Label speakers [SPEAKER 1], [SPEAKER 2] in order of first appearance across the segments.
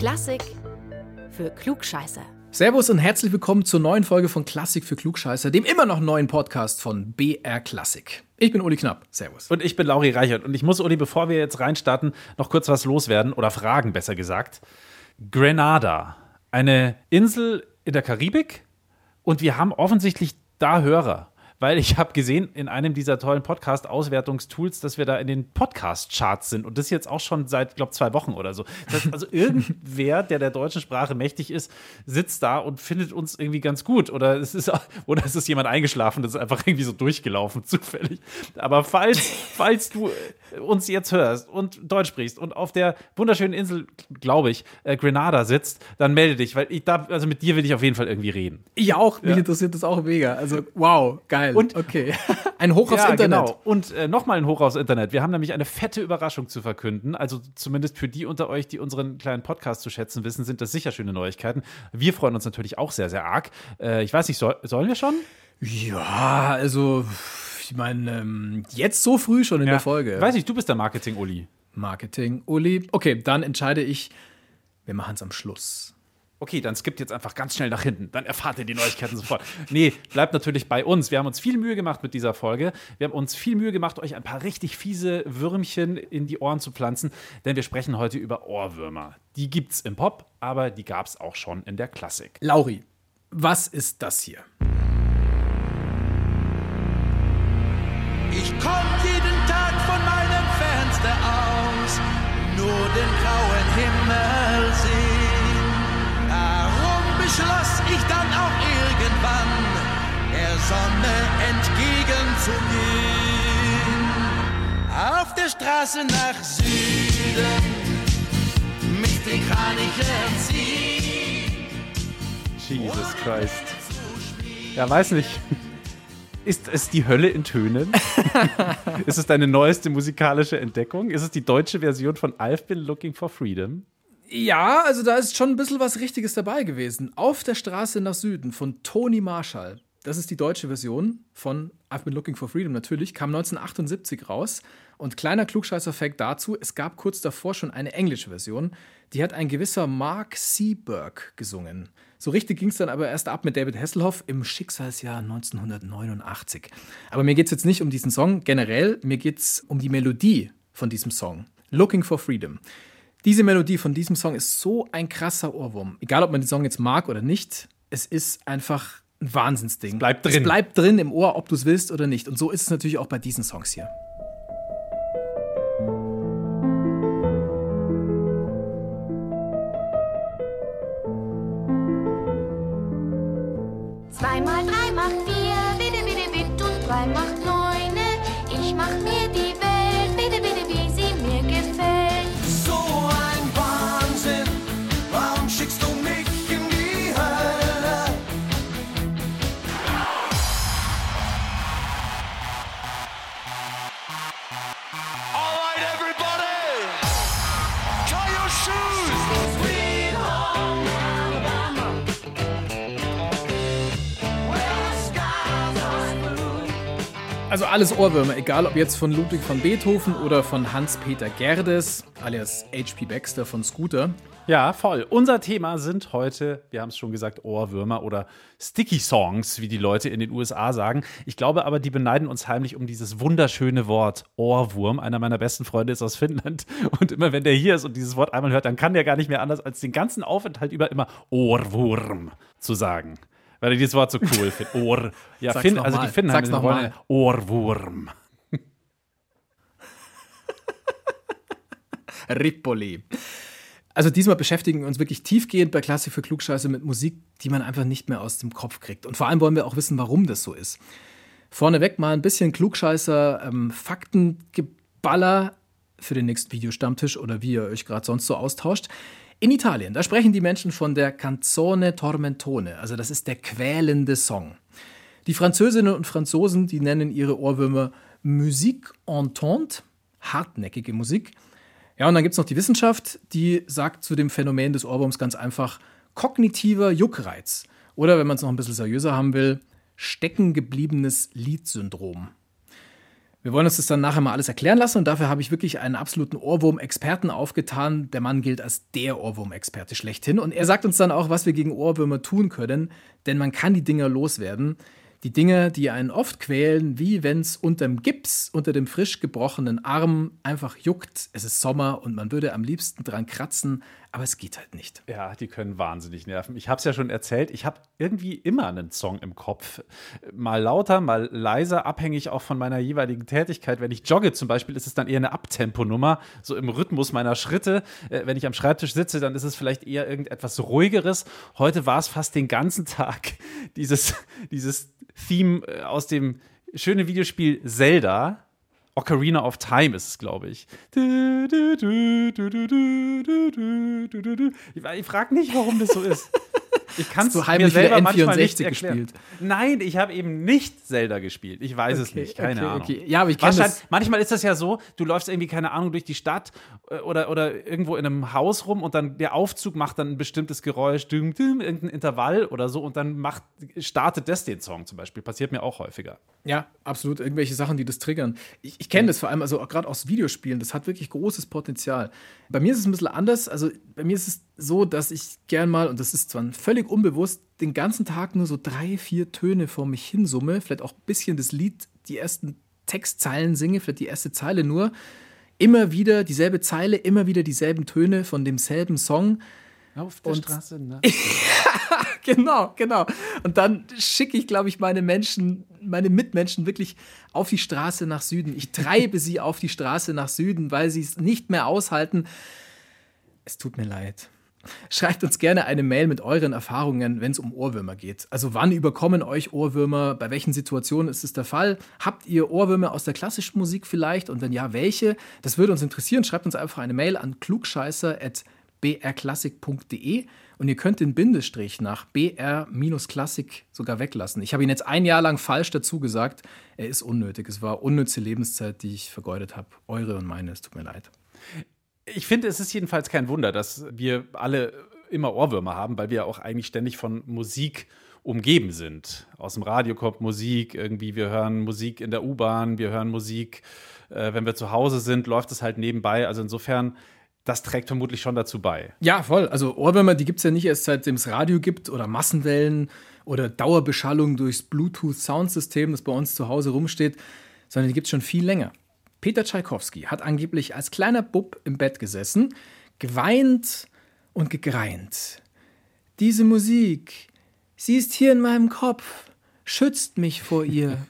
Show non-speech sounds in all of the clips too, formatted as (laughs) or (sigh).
[SPEAKER 1] Klassik für Klugscheißer.
[SPEAKER 2] Servus und herzlich willkommen zur neuen Folge von Klassik für Klugscheißer, dem immer noch neuen Podcast von BR Klassik. Ich bin Uli Knapp. Servus.
[SPEAKER 3] Und ich bin Lauri Reichert. Und ich muss, Uli, bevor wir jetzt reinstarten, noch kurz was loswerden oder fragen, besser gesagt. Grenada, eine Insel in der Karibik. Und wir haben offensichtlich da Hörer weil ich habe gesehen in einem dieser tollen Podcast-Auswertungstools, dass wir da in den Podcast-Charts sind und das jetzt auch schon seit, glaube zwei Wochen oder so. Das heißt, also (laughs) irgendwer, der der deutschen Sprache mächtig ist, sitzt da und findet uns irgendwie ganz gut oder es ist (laughs) oder es ist jemand eingeschlafen, das ist einfach irgendwie so durchgelaufen (laughs) zufällig. Aber falls falls du uns jetzt hörst und Deutsch sprichst und auf der wunderschönen Insel, glaube ich, äh, Grenada sitzt, dann melde dich, weil ich da also mit dir will ich auf jeden Fall irgendwie reden.
[SPEAKER 2] Ich auch, mich ja. interessiert das auch mega. Also wow, geil. Geil. Und okay. (laughs) Ein Hoch aufs ja, Internet. Genau.
[SPEAKER 3] Und äh, nochmal ein Hoch aufs Internet. Wir haben nämlich eine fette Überraschung zu verkünden. Also zumindest für die unter euch, die unseren kleinen Podcast zu schätzen wissen, sind das sicher schöne Neuigkeiten. Wir freuen uns natürlich auch sehr, sehr arg. Äh, ich weiß nicht, soll, sollen wir schon?
[SPEAKER 2] Ja, also ich meine, ähm, jetzt so früh schon in ja. der Folge.
[SPEAKER 3] Weiß ich, du bist der Marketing-Uli.
[SPEAKER 2] Marketing-Uli. Okay, dann entscheide ich, wir machen es am Schluss.
[SPEAKER 3] Okay, dann skippt jetzt einfach ganz schnell nach hinten. Dann erfahrt ihr die Neuigkeiten sofort. Nee, bleibt natürlich bei uns. Wir haben uns viel Mühe gemacht mit dieser Folge. Wir haben uns viel Mühe gemacht, euch ein paar richtig fiese Würmchen in die Ohren zu pflanzen, denn wir sprechen heute über Ohrwürmer. Die gibt's im Pop, aber die gab's auch schon in der Klassik.
[SPEAKER 2] Lauri, was ist das hier?
[SPEAKER 4] Ich komm jeden Tag von meinem Fenster aus, nur den grauen Himmel Sonne entgegenzugehen. Auf der Straße nach Süden mit den Kranichen ziehen.
[SPEAKER 3] Jesus Christ. Ja, weiß nicht. Ist es die Hölle in Tönen? (laughs) ist es deine neueste musikalische Entdeckung? Ist es die deutsche Version von I've Been Looking for Freedom?
[SPEAKER 2] Ja, also da ist schon ein bisschen was Richtiges dabei gewesen. Auf der Straße nach Süden von Tony Marshall. Das ist die deutsche Version von I've Been Looking for Freedom natürlich, kam 1978 raus. Und kleiner Klugscheißer-Fact dazu: Es gab kurz davor schon eine englische Version. Die hat ein gewisser Mark Seaberg gesungen. So richtig ging es dann aber erst ab mit David Hasselhoff im Schicksalsjahr 1989. Aber mir geht es jetzt nicht um diesen Song generell, mir geht es um die Melodie von diesem Song. Looking for Freedom. Diese Melodie von diesem Song ist so ein krasser Ohrwurm. Egal, ob man den Song jetzt mag oder nicht, es ist einfach ein Wahnsinnsding. Es
[SPEAKER 3] bleibt drin.
[SPEAKER 2] Es bleibt drin im Ohr, ob du es willst oder nicht. Und so ist es natürlich auch bei diesen Songs hier.
[SPEAKER 5] Zweimal drei macht vier, bitte, bitte, bitte, und drei macht neune. Ich mach mir die
[SPEAKER 2] Also alles Ohrwürmer, egal ob jetzt von Ludwig van Beethoven oder von Hans-Peter Gerdes, alias H.P. Baxter von Scooter.
[SPEAKER 3] Ja, voll. Unser Thema sind heute, wir haben es schon gesagt, Ohrwürmer oder Sticky Songs, wie die Leute in den USA sagen. Ich glaube aber, die beneiden uns heimlich um dieses wunderschöne Wort Ohrwurm. Einer meiner besten Freunde ist aus Finnland. Und immer wenn der hier ist und dieses Wort einmal hört, dann kann der gar nicht mehr anders, als den ganzen Aufenthalt über immer Ohrwurm zu sagen weil er dieses Wort so cool findet. Ohr. (laughs) Ja, Finn, also die Finnen haben
[SPEAKER 2] noch
[SPEAKER 3] wollen Ohrwurm. (laughs)
[SPEAKER 2] Ripoli. Also diesmal beschäftigen wir uns wirklich tiefgehend bei Klassik für Klugscheiße mit Musik, die man einfach nicht mehr aus dem Kopf kriegt. Und vor allem wollen wir auch wissen, warum das so ist. Vorneweg mal ein bisschen Klugscheißer, ähm, Faktengeballer für den nächsten Videostammtisch oder wie ihr euch gerade sonst so austauscht. In Italien, da sprechen die Menschen von der Canzone Tormentone, also das ist der quälende Song. Die Französinnen und Franzosen, die nennen ihre Ohrwürmer Musique entente, hartnäckige Musik. Ja, und dann gibt es noch die Wissenschaft, die sagt zu dem Phänomen des Ohrwurms ganz einfach kognitiver Juckreiz. Oder wenn man es noch ein bisschen seriöser haben will, steckengebliebenes Lidsyndrom. Wir wollen uns das dann nachher mal alles erklären lassen und dafür habe ich wirklich einen absoluten Ohrwurm-Experten aufgetan. Der Mann gilt als der Ohrwurm-Experte schlechthin und er sagt uns dann auch, was wir gegen Ohrwürmer tun können, denn man kann die Dinger loswerden. Die Dinge, die einen oft quälen, wie wenn es unterm Gips, unter dem frisch gebrochenen Arm einfach juckt. Es ist Sommer und man würde am liebsten dran kratzen, aber es geht halt nicht.
[SPEAKER 3] Ja, die können wahnsinnig nerven. Ich habe es ja schon erzählt, ich habe irgendwie immer einen Song im Kopf. Mal lauter, mal leiser, abhängig auch von meiner jeweiligen Tätigkeit. Wenn ich jogge zum Beispiel, ist es dann eher eine Abtemponummer, so im Rhythmus meiner Schritte. Äh, wenn ich am Schreibtisch sitze, dann ist es vielleicht eher irgendetwas Ruhigeres. Heute war es fast den ganzen Tag dieses, dieses Theme äh, aus dem schönen Videospiel Zelda. Ocarina of Time ist es, glaube ich. Ich frage nicht, warum das so ist. (laughs) Ich kann es
[SPEAKER 2] du
[SPEAKER 3] mir selber
[SPEAKER 2] wieder
[SPEAKER 3] manchmal
[SPEAKER 2] N64
[SPEAKER 3] nicht erklären.
[SPEAKER 2] gespielt?
[SPEAKER 3] Nein, ich habe eben nicht Zelda gespielt. Ich weiß es
[SPEAKER 2] Okay,
[SPEAKER 3] nicht, keine
[SPEAKER 2] okay,
[SPEAKER 3] Ahnung.
[SPEAKER 2] okay. Ja, aber ich kenn
[SPEAKER 3] Wahrscheinlich-
[SPEAKER 2] das.
[SPEAKER 3] Manchmal ist das ja so, du läufst irgendwie, keine Ahnung, durch die Stadt äh, oder, oder irgendwo in einem Haus rum und dann der Aufzug macht dann ein bestimmtes Geräusch, düm, düm, irgendein Intervall oder so und dann macht, startet das den Song zum Beispiel. Passiert mir auch häufiger.
[SPEAKER 2] Ja, absolut. Irgendwelche Sachen, die das triggern. Ich, ich kenne das vor allem, also auch gerade aus Videospielen, das hat wirklich großes Potenzial. Bei mir ist es ein bisschen anders. Also bei mir ist es so, dass ich gern mal, und das ist zwar völlig unbewusst, den ganzen Tag nur so drei, vier Töne vor mich hinsumme, vielleicht auch ein bisschen das Lied, die ersten Textzeilen singe, vielleicht die erste Zeile nur. Immer wieder dieselbe Zeile, immer wieder dieselben Töne von demselben Song.
[SPEAKER 3] Auf der
[SPEAKER 2] Und-
[SPEAKER 3] Straße, ne? (laughs) (laughs)
[SPEAKER 2] Genau, genau. Und dann schicke ich, glaube ich, meine Menschen, meine Mitmenschen wirklich auf die Straße nach Süden. Ich treibe sie auf die Straße nach Süden, weil sie es nicht mehr aushalten. Es tut mir leid. Schreibt uns gerne eine Mail mit euren Erfahrungen, wenn es um Ohrwürmer geht. Also wann überkommen euch Ohrwürmer? Bei welchen Situationen ist es der Fall? Habt ihr Ohrwürmer aus der klassischen Musik vielleicht? Und wenn ja, welche? Das würde uns interessieren. Schreibt uns einfach eine Mail an klugscheißer.brklassik.de und ihr könnt den Bindestrich nach br-klassik sogar weglassen. Ich habe ihn jetzt ein Jahr lang falsch dazu gesagt. Er ist unnötig. Es war unnütze Lebenszeit, die ich vergeudet habe. Eure und meine, es tut mir leid.
[SPEAKER 3] Ich finde, es ist jedenfalls kein Wunder, dass wir alle immer Ohrwürmer haben, weil wir auch eigentlich ständig von Musik umgeben sind. Aus dem Radio kommt Musik, irgendwie wir hören Musik in der U-Bahn, wir hören Musik, äh, wenn wir zu Hause sind, läuft es halt nebenbei. Also insofern, das trägt vermutlich schon dazu bei.
[SPEAKER 2] Ja, voll. Also Ohrwürmer, die gibt es ja nicht erst seitdem es Radio gibt oder Massenwellen oder Dauerbeschallung durchs Bluetooth-Soundsystem, das bei uns zu Hause rumsteht, sondern die gibt es schon viel länger. Peter Tschaikowski hat angeblich als kleiner Bub im Bett gesessen, geweint und gegreint. Diese Musik, sie ist hier in meinem Kopf, schützt mich vor ihr. (laughs)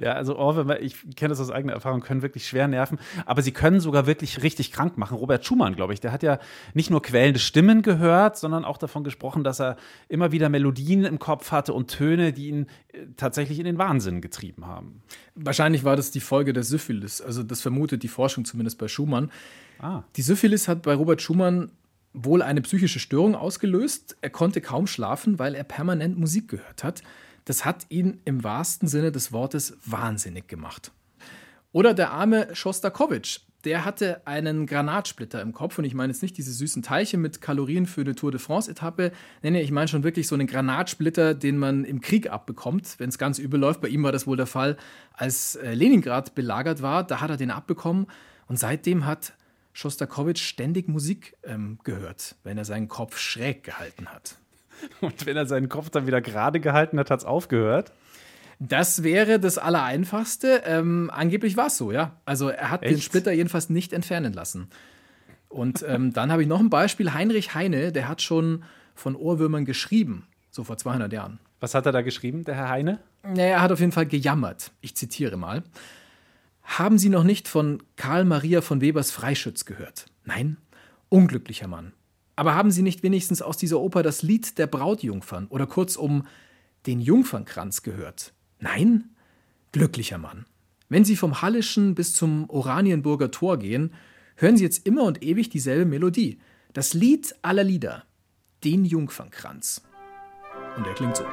[SPEAKER 3] Ja, also Ohrwürmer, ich kenne das aus eigener Erfahrung, können wirklich schwer nerven, aber sie können sogar wirklich richtig krank machen. Robert Schumann, glaube ich, der hat ja nicht nur quälende Stimmen gehört, sondern auch davon gesprochen, dass er immer wieder Melodien im Kopf hatte und Töne, die ihn äh, tatsächlich in den Wahnsinn getrieben haben.
[SPEAKER 2] Wahrscheinlich war das die Folge der Syphilis. Also das vermutet die Forschung zumindest bei Schumann.
[SPEAKER 3] Ah.
[SPEAKER 2] Die Syphilis hat bei Robert Schumann wohl eine psychische Störung ausgelöst. Er konnte kaum schlafen, weil er permanent Musik gehört hat. Das hat ihn im wahrsten Sinne des Wortes wahnsinnig gemacht. Oder der arme Schostakowitsch. Der hatte einen Granatsplitter im Kopf und ich meine jetzt nicht diese süßen Teilchen mit Kalorien für eine Tour de France-Etappe. Nee, nee, ich meine schon wirklich so einen Granatsplitter, den man im Krieg abbekommt, wenn es ganz übel läuft. Bei ihm war das wohl der Fall, als äh, Leningrad belagert war. Da hat er den abbekommen und seitdem hat Schostakowitsch ständig Musik ähm, gehört, wenn er seinen Kopf schräg gehalten hat. (laughs)
[SPEAKER 3] Und wenn er seinen Kopf dann wieder gerade gehalten hat, hat es aufgehört.
[SPEAKER 2] Das wäre das Allereinfachste. Ähm, angeblich war es so, ja. Also er hat den
[SPEAKER 3] Echt?
[SPEAKER 2] Splitter jedenfalls nicht entfernen lassen. Und ähm, (laughs) dann habe ich noch ein Beispiel. Heinrich Heine, der hat schon von Ohrwürmern geschrieben, so vor 200 Jahren.
[SPEAKER 3] Was hat er da geschrieben, der Herr Heine?
[SPEAKER 2] Naja, er hat auf jeden Fall gejammert. Ich zitiere mal. Haben Sie noch nicht von Karl Maria von Webers Freischütz gehört? Nein? Unglücklicher Mann. Aber haben Sie nicht wenigstens aus dieser Oper das Lied der Brautjungfern oder kurzum den Jungfernkranz gehört? Nein? Glücklicher Mann. Wenn Sie vom Hallischen bis zum Oranienburger Tor gehen, hören Sie jetzt immer und ewig dieselbe Melodie. Das Lied aller Lieder. Den Jungfernkranz. Und er klingt so.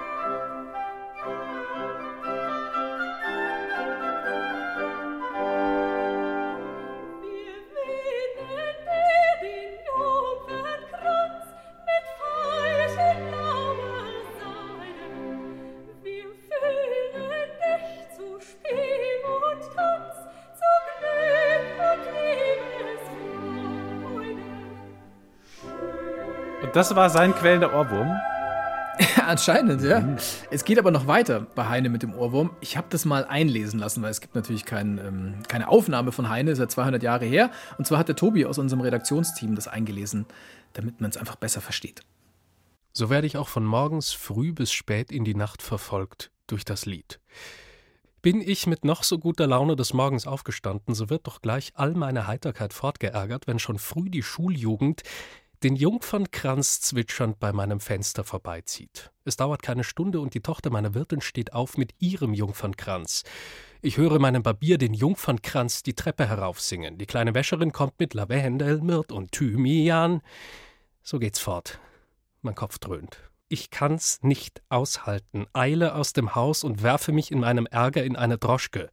[SPEAKER 3] Das war sein quälender Ohrwurm. (laughs)
[SPEAKER 2] Anscheinend, ja. Es geht aber noch weiter bei Heine mit dem Ohrwurm. Ich habe das mal einlesen lassen, weil es gibt natürlich kein, ähm, keine Aufnahme von Heine, ist ja 200 Jahre her. Und zwar hat der Tobi aus unserem Redaktionsteam das eingelesen, damit man es einfach besser versteht.
[SPEAKER 6] So werde ich auch von morgens früh bis spät in die Nacht verfolgt durch das Lied. Bin ich mit noch so guter Laune des Morgens aufgestanden, so wird doch gleich all meine Heiterkeit fortgeärgert, wenn schon früh die Schuljugend den Jungfernkranz zwitschernd bei meinem Fenster vorbeizieht. Es dauert keine Stunde und die Tochter meiner Wirtin steht auf mit ihrem Jungfernkranz. Ich höre meinen Barbier den Jungfernkranz die Treppe heraufsingen. Die kleine Wäscherin kommt mit Lavendel, Myrт und Thymian. So geht's fort. Mein Kopf dröhnt. Ich kann's nicht aushalten, eile aus dem Haus und werfe mich in meinem Ärger in eine Droschke.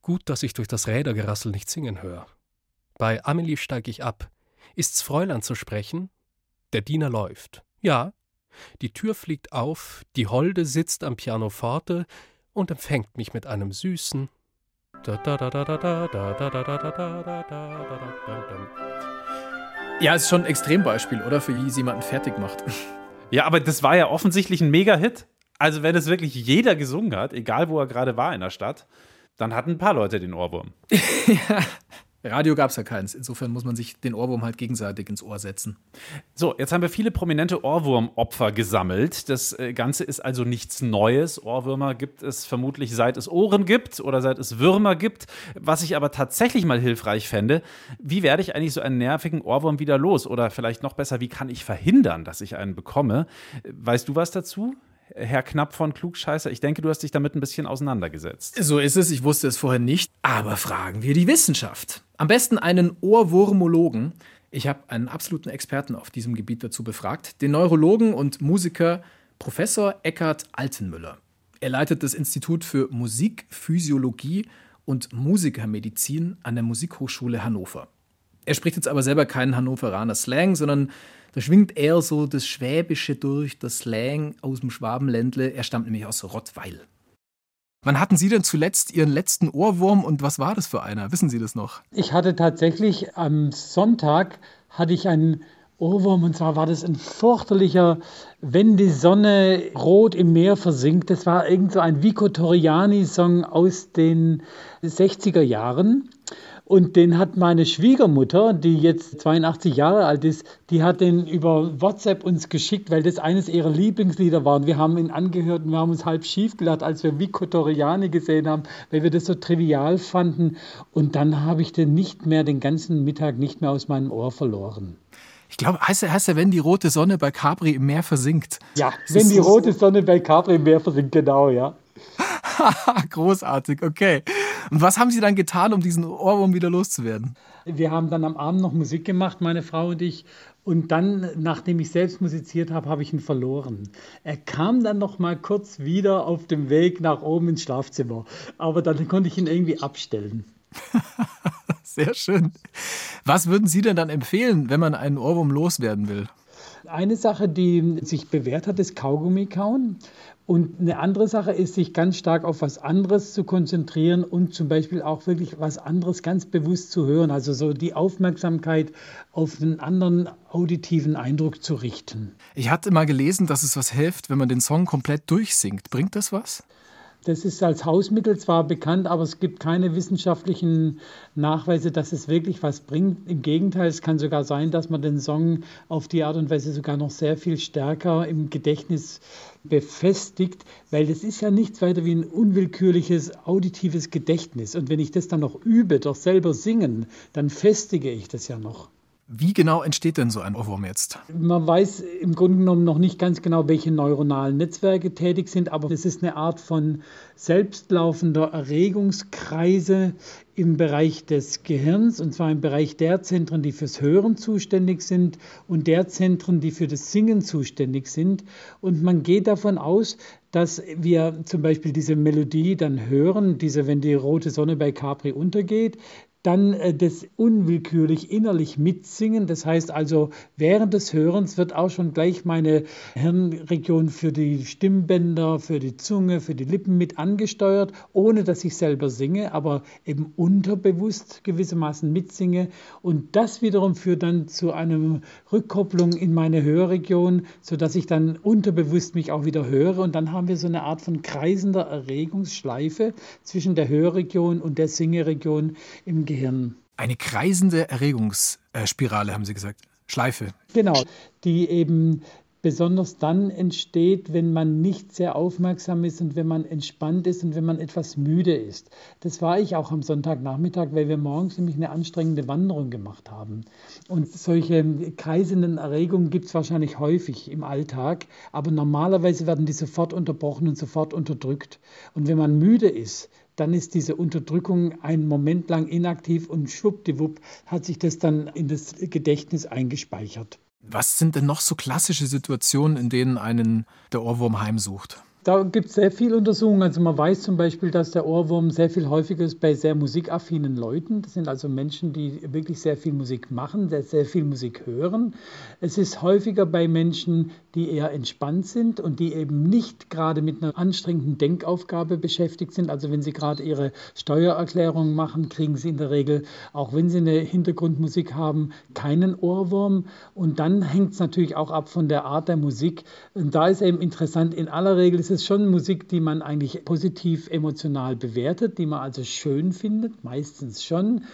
[SPEAKER 6] Gut, dass ich durch das Rädergerassel nicht singen höre. Bei Amelie steig ich ab. Ist's Fräulein zu sprechen? Der Diener läuft. Ja. Die Tür fliegt auf, die Holde sitzt am Pianoforte und empfängt mich mit einem süßen.
[SPEAKER 2] Ja, ist schon ein Extrembeispiel, oder? Für wie jemanden fertig macht.
[SPEAKER 3] Ja, aber das war ja offensichtlich ein Mega-Hit. Also, wenn es wirklich jeder gesungen hat, egal wo er gerade war in der Stadt, dann hatten ein paar Leute den Ohrwurm. ja.
[SPEAKER 2] Radio gab es ja keins. Insofern muss man sich den Ohrwurm halt gegenseitig ins Ohr setzen.
[SPEAKER 3] So, jetzt haben wir viele prominente Ohrwurmopfer gesammelt. Das äh, Ganze ist also nichts Neues. Ohrwürmer gibt es vermutlich seit es Ohren gibt oder seit es Würmer gibt. Was ich aber tatsächlich mal hilfreich fände, wie werde ich eigentlich so einen nervigen Ohrwurm wieder los? Oder vielleicht noch besser, wie kann ich verhindern, dass ich einen bekomme? Weißt du was dazu? Herr Knapp von Klugscheißer, ich denke, du hast dich damit ein bisschen auseinandergesetzt.
[SPEAKER 2] So ist es, ich wusste es vorher nicht. Aber fragen wir die Wissenschaft. Am besten einen Ohrwurmologen. Ich habe einen absoluten Experten auf diesem Gebiet dazu befragt, den Neurologen und Musiker Professor Eckhard Altenmüller. Er leitet das Institut für Musikphysiologie und Musikermedizin an der Musikhochschule Hannover. Er spricht jetzt aber selber keinen Hannoveraner Slang, sondern da schwingt eher so das Schwäbische durch, das Slang aus dem Schwabenländle. Er stammt nämlich aus Rottweil. Wann hatten Sie denn zuletzt Ihren letzten Ohrwurm und was war das für einer? Wissen Sie das noch?
[SPEAKER 7] Ich hatte tatsächlich am Sonntag hatte ich einen Ohrwurm und zwar war das ein fürchterlicher, wenn die Sonne rot im Meer versinkt. Das war irgend so ein Vico Torriani-Song aus den 60er Jahren. Und den hat meine Schwiegermutter, die jetzt 82 Jahre alt ist, die hat den über WhatsApp uns geschickt, weil das eines ihrer Lieblingslieder war. Und wir haben ihn angehört und wir haben uns halb schief gelacht, als wir Vico Torriani gesehen haben, weil wir das so trivial fanden. Und dann habe ich den nicht mehr, den ganzen Mittag nicht mehr aus meinem Ohr verloren.
[SPEAKER 2] Ich glaube, heißt er, heißt er, wenn die rote Sonne bei Capri im Meer versinkt.
[SPEAKER 7] Ja,
[SPEAKER 2] Das
[SPEAKER 7] wenn die rote Sonne bei Capri im Meer versinkt, genau, ja. (laughs)
[SPEAKER 2] Großartig, okay. Und was haben Sie dann getan, um diesen Ohrwurm wieder loszuwerden?
[SPEAKER 7] Wir haben dann am Abend noch Musik gemacht, meine Frau und ich. Und dann, nachdem ich selbst musiziert habe, habe ich ihn verloren. Er kam dann noch mal kurz wieder auf dem Weg nach oben ins Schlafzimmer. Aber dann konnte ich ihn irgendwie abstellen. (laughs)
[SPEAKER 2] Sehr schön. Was würden Sie denn dann empfehlen, wenn man einen Ohrwurm loswerden will?
[SPEAKER 7] Eine Sache, die sich bewährt hat, ist Kaugummi kauen. Und eine andere Sache ist, sich ganz stark auf was anderes zu konzentrieren und zum Beispiel auch wirklich was anderes ganz bewusst zu hören. Also so die Aufmerksamkeit auf einen anderen auditiven Eindruck zu richten.
[SPEAKER 2] Ich hatte mal gelesen, dass es was hilft, wenn man den Song komplett durchsingt. Bringt das was?
[SPEAKER 7] Das ist als Hausmittel zwar bekannt, aber es gibt keine wissenschaftlichen Nachweise, dass es wirklich was bringt. Im Gegenteil, es kann sogar sein, dass man den Song auf die Art und Weise sogar noch sehr viel stärker im Gedächtnis befestigt, weil das ist ja nichts weiter wie ein unwillkürliches auditives Gedächtnis. Und wenn ich das dann noch übe, doch selber singen, dann festige ich das ja noch.
[SPEAKER 2] Wie genau entsteht denn so ein Ohrwurm jetzt?
[SPEAKER 7] Man weiß im Grunde genommen noch nicht ganz genau, welche neuronalen Netzwerke tätig sind, aber es ist eine Art von selbstlaufender Erregungskreise im Bereich des Gehirns, und zwar im Bereich der Zentren, die fürs Hören zuständig sind und der Zentren, die für das Singen zuständig sind. Und man geht davon aus, dass wir zum Beispiel diese Melodie dann hören, diese, wenn die rote Sonne bei Capri untergeht, dann äh, das unwillkürlich innerlich mitsingen. Das heißt also, während des Hörens wird auch schon gleich meine Hirnregion für die Stimmbänder, für die Zunge, für die Lippen mit angesteuert, ohne dass ich selber singe, aber eben unterbewusst gewissermaßen mitsinge. Und das wiederum führt dann zu einer Rückkopplung in meine Hörregion, sodass ich dann unterbewusst mich auch wieder höre. Und dann haben wir so eine Art von kreisender Erregungsschleife zwischen der Hörregion und der Singeregion im Gehirn.
[SPEAKER 2] Eine kreisende Erregungsspirale, haben Sie gesagt. Schleife.
[SPEAKER 7] Genau, die eben besonders dann entsteht, wenn man nicht sehr aufmerksam ist und wenn man entspannt ist und wenn man etwas müde ist. Das war ich auch am Sonntagnachmittag, weil wir morgens nämlich eine anstrengende Wanderung gemacht haben. Und solche kreisenden Erregungen gibt es wahrscheinlich häufig im Alltag, aber normalerweise werden die sofort unterbrochen und sofort unterdrückt. Und wenn man müde ist, dann ist diese Unterdrückung einen Moment lang inaktiv und schwuppdiwupp hat sich das dann in das Gedächtnis eingespeichert.
[SPEAKER 2] Was sind denn noch so klassische Situationen, in denen einen der Ohrwurm heimsucht?
[SPEAKER 7] Da gibt es sehr viele Untersuchungen. Also man weiß zum Beispiel, dass der Ohrwurm sehr viel häufiger ist bei sehr musikaffinen Leuten. Das sind also Menschen, die wirklich sehr viel Musik machen, sehr, sehr viel Musik hören. Es ist häufiger bei Menschen, die eher entspannt sind und die eben nicht gerade mit einer anstrengenden Denkaufgabe beschäftigt sind. Also wenn sie gerade ihre Steuererklärung machen, kriegen sie in der Regel, auch wenn sie eine Hintergrundmusik haben, keinen Ohrwurm. Und dann hängt es natürlich auch ab von der Art der Musik. Und da ist eben interessant, in aller Regel ist es schon Musik, die man eigentlich positiv emotional bewertet, die man also schön findet, meistens schon.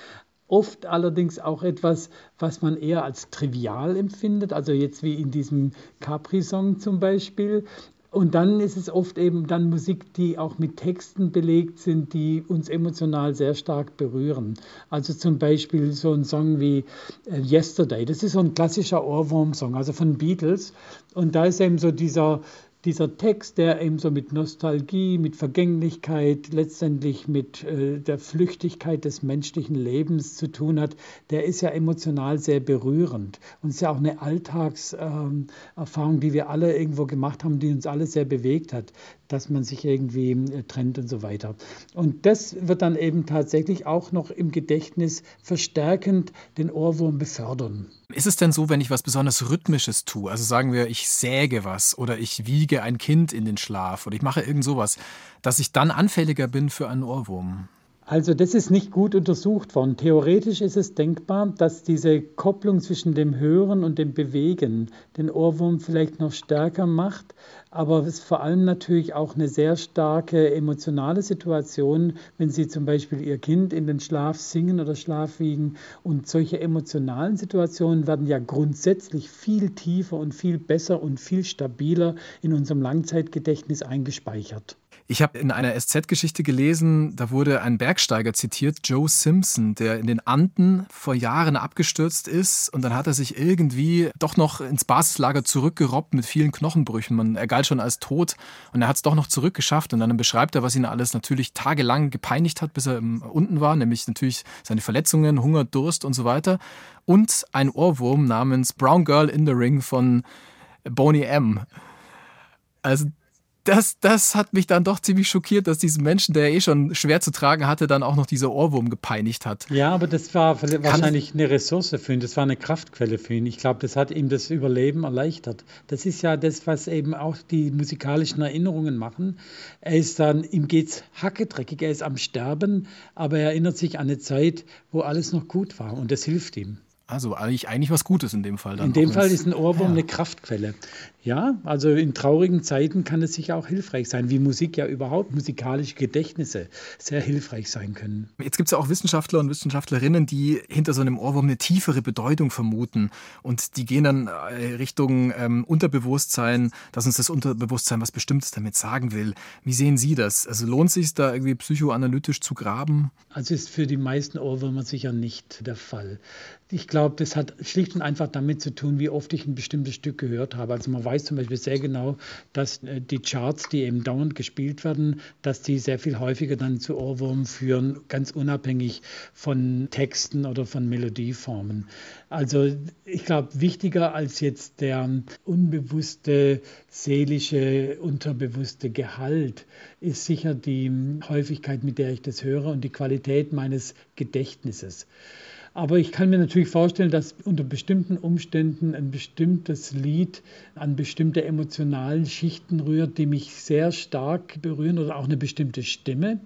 [SPEAKER 7] Oft allerdings auch etwas, was man eher als trivial empfindet, also jetzt wie in diesem Capri-Song zum Beispiel. Und dann ist es oft eben dann Musik, die auch mit Texten belegt sind, die uns emotional sehr stark berühren. Also zum Beispiel so ein Song wie äh, Yesterday, das ist so ein klassischer Ohrwurm-Song, also von Beatles. Und da ist eben so dieser dieser Text, der eben so mit Nostalgie, mit Vergänglichkeit, letztendlich mit äh, der Flüchtigkeit des menschlichen Lebens zu tun hat, der ist ja emotional sehr berührend. Und es ist ja auch eine Alltagserfahrung, ähm, die wir alle irgendwo gemacht haben, die uns alle sehr bewegt hat, dass man sich irgendwie äh, trennt und so weiter. Und das wird dann eben tatsächlich auch noch im Gedächtnis verstärkend den Ohrwurm befördern.
[SPEAKER 2] Ist es denn so, wenn ich was besonders Rhythmisches tue, also sagen wir, ich säge was oder ich wiege ein Kind in den Schlaf oder ich mache irgend sowas, dass ich dann anfälliger bin für einen Ohrwurm?
[SPEAKER 7] Also das ist nicht gut untersucht worden. Theoretisch ist es denkbar, dass diese Kopplung zwischen dem Hören und dem Bewegen den Ohrwurm vielleicht noch stärker macht, aber es ist vor allem natürlich auch eine sehr starke emotionale Situation, wenn Sie zum Beispiel Ihr Kind in den Schlaf singen oder Schlaf wiegen. Und solche emotionalen Situationen werden ja grundsätzlich viel tiefer und viel besser und viel stabiler in unserem Langzeitgedächtnis eingespeichert.
[SPEAKER 2] Ich habe in einer SZ-Geschichte gelesen, da wurde ein Bergsteiger zitiert, Joe Simpson, der in den Anden vor Jahren abgestürzt ist und dann hat er sich irgendwie doch noch ins Basislager zurückgerobbt mit vielen Knochenbrüchen. Man, er galt schon als tot und er hat es doch noch zurückgeschafft und dann beschreibt er, was ihn alles natürlich tagelang gepeinigt hat, bis er unten war, nämlich natürlich seine Verletzungen, Hunger, Durst und so weiter und ein Ohrwurm namens Brown Girl in the Ring von Boney M. Also das, das hat mich dann doch ziemlich schockiert, dass diesen Menschen, der eh schon schwer zu tragen hatte, dann auch noch dieser Ohrwurm gepeinigt hat.
[SPEAKER 7] Ja, aber das war wahrscheinlich eine Ressource für ihn, das war eine Kraftquelle für ihn. Ich glaube, das hat ihm das Überleben erleichtert. Das ist ja das, was eben auch die musikalischen Erinnerungen machen. Er ist dann, ihm geht's hackedreckig, er ist am Sterben, aber er erinnert sich an eine Zeit, wo alles noch gut war und das hilft ihm.
[SPEAKER 2] Also eigentlich, eigentlich was Gutes in dem Fall. Dann
[SPEAKER 7] in dem Fall ist ein Ohrwurm ja. eine Kraftquelle. Ja, also in traurigen Zeiten kann es sicher auch hilfreich sein, wie Musik ja überhaupt, musikalische Gedächtnisse sehr hilfreich sein können.
[SPEAKER 2] Jetzt gibt es ja auch Wissenschaftler und Wissenschaftlerinnen, die hinter so einem Ohrwurm eine tiefere Bedeutung vermuten. Und die gehen dann äh, Richtung ähm, Unterbewusstsein, dass uns das Unterbewusstsein was Bestimmtes damit sagen will. Wie sehen Sie das? Also lohnt es sich da irgendwie psychoanalytisch zu graben?
[SPEAKER 7] Also ist für die meisten Ohrwürmer sicher nicht der Fall. Ich glaube, das hat schlicht und einfach damit zu tun, wie oft ich ein bestimmtes Stück gehört habe. Also man weiß zum Beispiel sehr genau, dass äh, die Charts, die eben dauernd gespielt werden, dass die sehr viel häufiger dann zu Ohrwurm führen, ganz unabhängig von Texten oder von Melodieformen. Also ich glaube, wichtiger als jetzt der unbewusste, seelische, unterbewusste Gehalt ist sicher die Häufigkeit, mit der ich das höre und die Qualität meines Gedächtnisses. Aber ich kann mir natürlich vorstellen, dass unter bestimmten Umständen ein bestimmtes Lied an bestimmte emotionalen Schichten rührt, die mich sehr stark berühren oder auch eine bestimmte Stimme,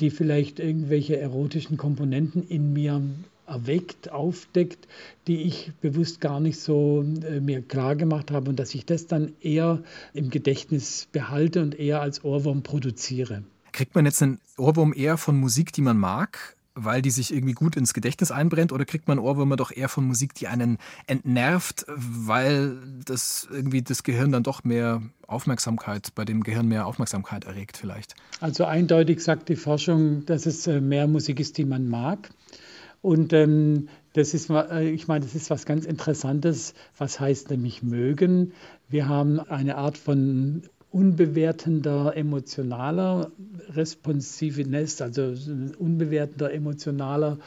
[SPEAKER 7] die vielleicht irgendwelche erotischen Komponenten in mir erweckt, aufdeckt, die ich bewusst gar nicht so äh, mir klar gemacht habe und dass ich das dann eher im Gedächtnis behalte und eher als Ohrwurm produziere.
[SPEAKER 2] Kriegt man jetzt einen Ohrwurm eher von Musik, die man mag, weil die sich irgendwie gut ins Gedächtnis einbrennt, oder kriegt man Ohrwürmer doch eher von Musik, die einen entnervt, weil das irgendwie das Gehirn dann doch mehr Aufmerksamkeit, bei dem Gehirn mehr Aufmerksamkeit erregt vielleicht?
[SPEAKER 7] Also eindeutig sagt die Forschung, dass es äh, mehr Musik ist, die man mag. Und ähm, das ist, äh, ich meine, das ist was ganz Interessantes. Was heißt nämlich mögen? Wir haben eine Art von unbewertender emotionaler Responsiveness, also unbewertender emotionaler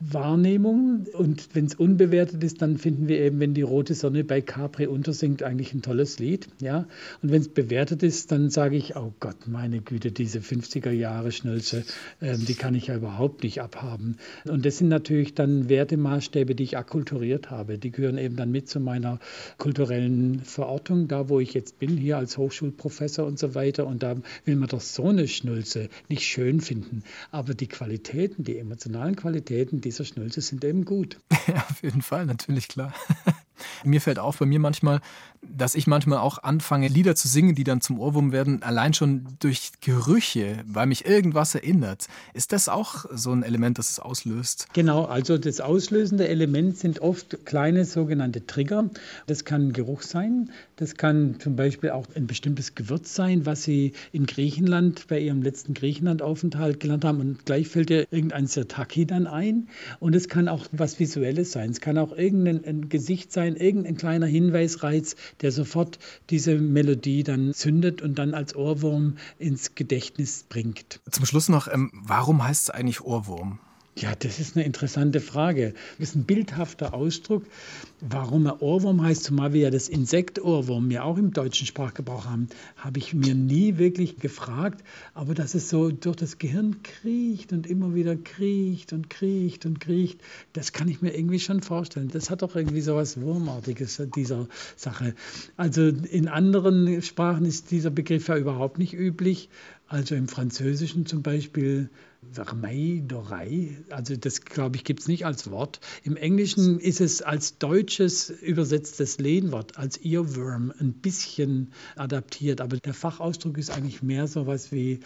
[SPEAKER 7] Wahrnehmung. Und wenn es unbewertet ist, dann finden wir eben, wenn die rote Sonne bei Capri untersinkt, eigentlich ein tolles Lied. Ja? Und wenn es bewertet ist, dann sage ich, oh Gott, meine Güte, diese 50er Jahre Schnulze, ähm, die kann ich ja überhaupt nicht abhaben. Und das sind natürlich dann Wertemaßstäbe, die ich akkulturiert habe. Die gehören eben dann mit zu meiner kulturellen Verortung, da wo ich jetzt bin, hier als Hochschulprofessor und so weiter. Und da will man doch so eine Schnulze nicht schön finden. Aber die Qualitäten, die emotionalen Qualitäten dieser Schnulze sind eben gut.
[SPEAKER 2] Ja, (laughs) auf jeden Fall, natürlich, klar. (laughs) Mir fällt auf bei mir manchmal, dass ich manchmal auch anfange, Lieder zu singen, die dann zum Ohrwurm werden, allein schon durch Gerüche, weil mich irgendwas erinnert. Ist das auch so ein Element, das es auslöst?
[SPEAKER 7] Genau, also das auslösende Element sind oft kleine sogenannte Trigger. Das kann Geruch sein, das kann zum Beispiel auch ein bestimmtes Gewürz sein, was Sie in Griechenland bei Ihrem letzten Griechenlandaufenthalt gelernt haben und gleich fällt dir irgendein Sirtaki dann ein. Und es kann auch was Visuelles sein, es kann auch irgendein ein Gesicht sein, irgendein kleiner Hinweisreiz, der sofort diese Melodie dann zündet und dann als Ohrwurm ins Gedächtnis bringt.
[SPEAKER 2] Zum Schluss noch, ähm, warum heißt es eigentlich Ohrwurm?
[SPEAKER 7] Ja, das ist eine interessante Frage. Das ist ein bildhafter Ausdruck. Warum er Ohrwurm heißt, zumal wir ja das Insekt Ohrwurm ja auch im deutschen Sprachgebrauch haben, habe ich mir nie wirklich gefragt. Aber dass es so durch das Gehirn kriecht und immer wieder kriecht und kriecht und kriecht, das kann ich mir irgendwie schon vorstellen. Das hat doch irgendwie so was Wurmartiges, dieser Sache. Also in anderen Sprachen ist dieser Begriff ja überhaupt nicht üblich. Also im Französischen zum Beispiel Vermeil d'oreille, also das glaube ich gibt es nicht als Wort. Im Englischen ist es als deutsches übersetztes Lehnwort, als Earworm, ein bisschen adaptiert, aber der Fachausdruck ist eigentlich mehr so was wie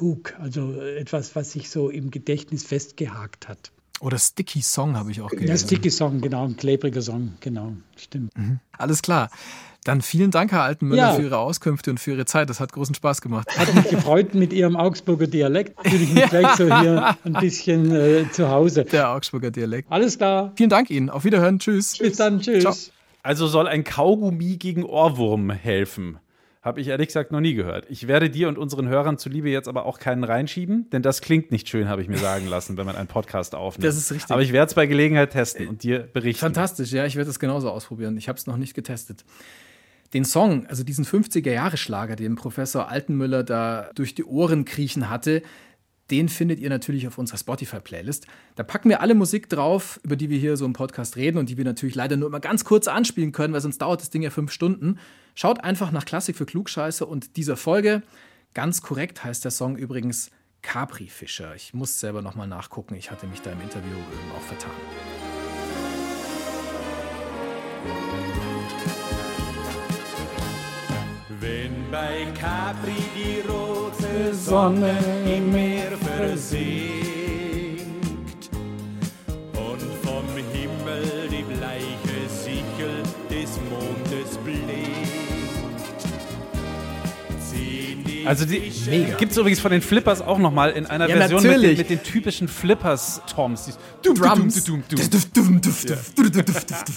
[SPEAKER 7] Hook, also etwas, was sich so im Gedächtnis festgehakt hat.
[SPEAKER 2] Oder Sticky Song habe ich auch
[SPEAKER 7] Der
[SPEAKER 2] gelesen.
[SPEAKER 7] Sticky Song, genau, ein klebriger Song, genau, stimmt.
[SPEAKER 2] Alles klar. Dann vielen Dank, Herr Altenmüller,
[SPEAKER 7] Ja.
[SPEAKER 2] für Ihre Auskünfte und für Ihre Zeit. Das hat großen Spaß gemacht.
[SPEAKER 7] Hat mich gefreut mit Ihrem Augsburger Dialekt. Fühle ich mich (laughs) gleich so hier ein bisschen äh, zu Hause.
[SPEAKER 2] Der Augsburger Dialekt.
[SPEAKER 7] Alles klar.
[SPEAKER 2] Vielen Dank Ihnen. Auf Wiederhören. Tschüss.
[SPEAKER 7] Bis dann. Tschüss.
[SPEAKER 2] Ciao.
[SPEAKER 3] Also soll ein Kaugummi gegen Ohrwurm helfen? Habe ich ehrlich gesagt noch nie gehört. Ich werde dir und unseren Hörern zuliebe jetzt aber auch keinen reinschieben, denn das klingt nicht schön, habe ich mir sagen lassen, wenn man einen Podcast aufnimmt.
[SPEAKER 2] Das ist richtig.
[SPEAKER 3] Aber ich werde es bei Gelegenheit testen und dir berichten.
[SPEAKER 2] Fantastisch, ja, ich werde es genauso ausprobieren. Ich habe es noch nicht getestet. Den Song, also diesen 50er-Jahre-Schlager, den Professor Altenmüller da durch die Ohren kriechen hatte, den findet ihr natürlich auf unserer Spotify-Playlist. Da packen wir alle Musik drauf, über die wir hier so im Podcast reden und die wir natürlich leider nur immer ganz kurz anspielen können, weil sonst dauert das Ding ja fünf Stunden. Schaut einfach nach Klassik für Klugscheiße und dieser Folge, ganz korrekt heißt der Song übrigens Capri-Fischer. Ich muss selber nochmal nachgucken, ich hatte mich da im Interview auch vertan.
[SPEAKER 4] Wenn bei Capri die rote Sonne im Meer versinkt und vom Himmel die bleiche Sichel des Mondes blinkt,
[SPEAKER 3] Also die gibt es übrigens von den Flippers auch nochmal in einer
[SPEAKER 2] Ja,
[SPEAKER 3] Version mit den, mit den typischen Flippers-Toms.
[SPEAKER 2] Drums.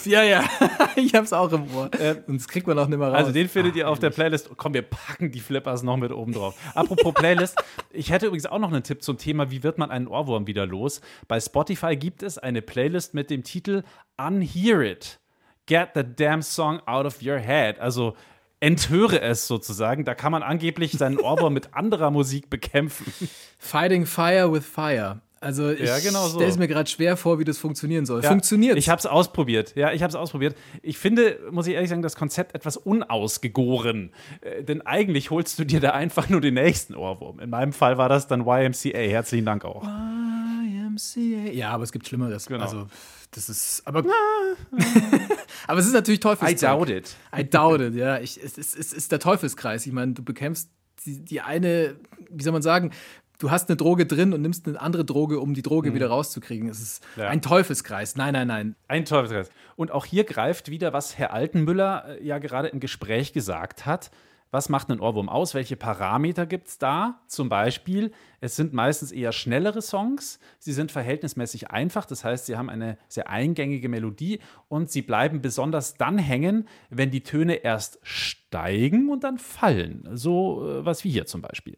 [SPEAKER 2] Ja, ja. (laughs) ich hab's auch im Ohr. Sonst kriegt man auch nicht mehr raus.
[SPEAKER 3] Also den findet ihr auf der Playlist. Komm, wir packen die Flippers noch mit oben drauf. Apropos Playlist, ich hätte übrigens auch noch einen Tipp zum Thema, wie wird man einen Ohrwurm wieder los? Bei Spotify gibt es eine Playlist mit dem Titel Unhear It. Get the damn song out of your head. Also enthöre es sozusagen. Da kann man angeblich seinen Ohrwurm mit anderer Musik bekämpfen.
[SPEAKER 2] Fighting Fire with Fire. Also ich
[SPEAKER 3] Ja, genau so.
[SPEAKER 2] stelle es mir gerade schwer vor, wie das funktionieren soll. Funktioniert.
[SPEAKER 3] Ich habe es ausprobiert. Ja, ich habe es ausprobiert. Ich finde, muss ich ehrlich sagen, das Konzept etwas unausgegoren. Äh, denn eigentlich holst du dir da einfach nur den nächsten Ohrwurm. In meinem Fall war das dann YMCA. Herzlichen Dank auch.
[SPEAKER 2] YMCA. Ja, aber es gibt Schlimmeres.
[SPEAKER 3] Genau.
[SPEAKER 2] Also, das ist. Aber, (laughs) aber es ist natürlich
[SPEAKER 3] I
[SPEAKER 2] Teufelszeug.
[SPEAKER 3] doubt it.
[SPEAKER 2] I doubt it, ja. Ich, es, es, es ist der Teufelskreis. Ich meine, du bekämpfst die, die eine, wie soll man sagen, du hast eine Droge drin und nimmst eine andere Droge, um die Droge wieder rauszukriegen. Es ist
[SPEAKER 3] Mhm. Ja.
[SPEAKER 2] ein Teufelskreis. Nein, nein, nein.
[SPEAKER 3] Ein Teufelskreis. Und auch hier greift wieder, was Herr Altenmüller äh, ja gerade im Gespräch gesagt hat. Was macht einen Ohrwurm aus? Welche Parameter gibt es da? Zum Beispiel, es sind meistens eher schnellere Songs. Sie sind verhältnismäßig einfach. Das heißt, sie haben eine sehr eingängige Melodie und sie bleiben besonders dann hängen, wenn die Töne erst steigen und dann fallen. So äh, was wie hier zum Beispiel.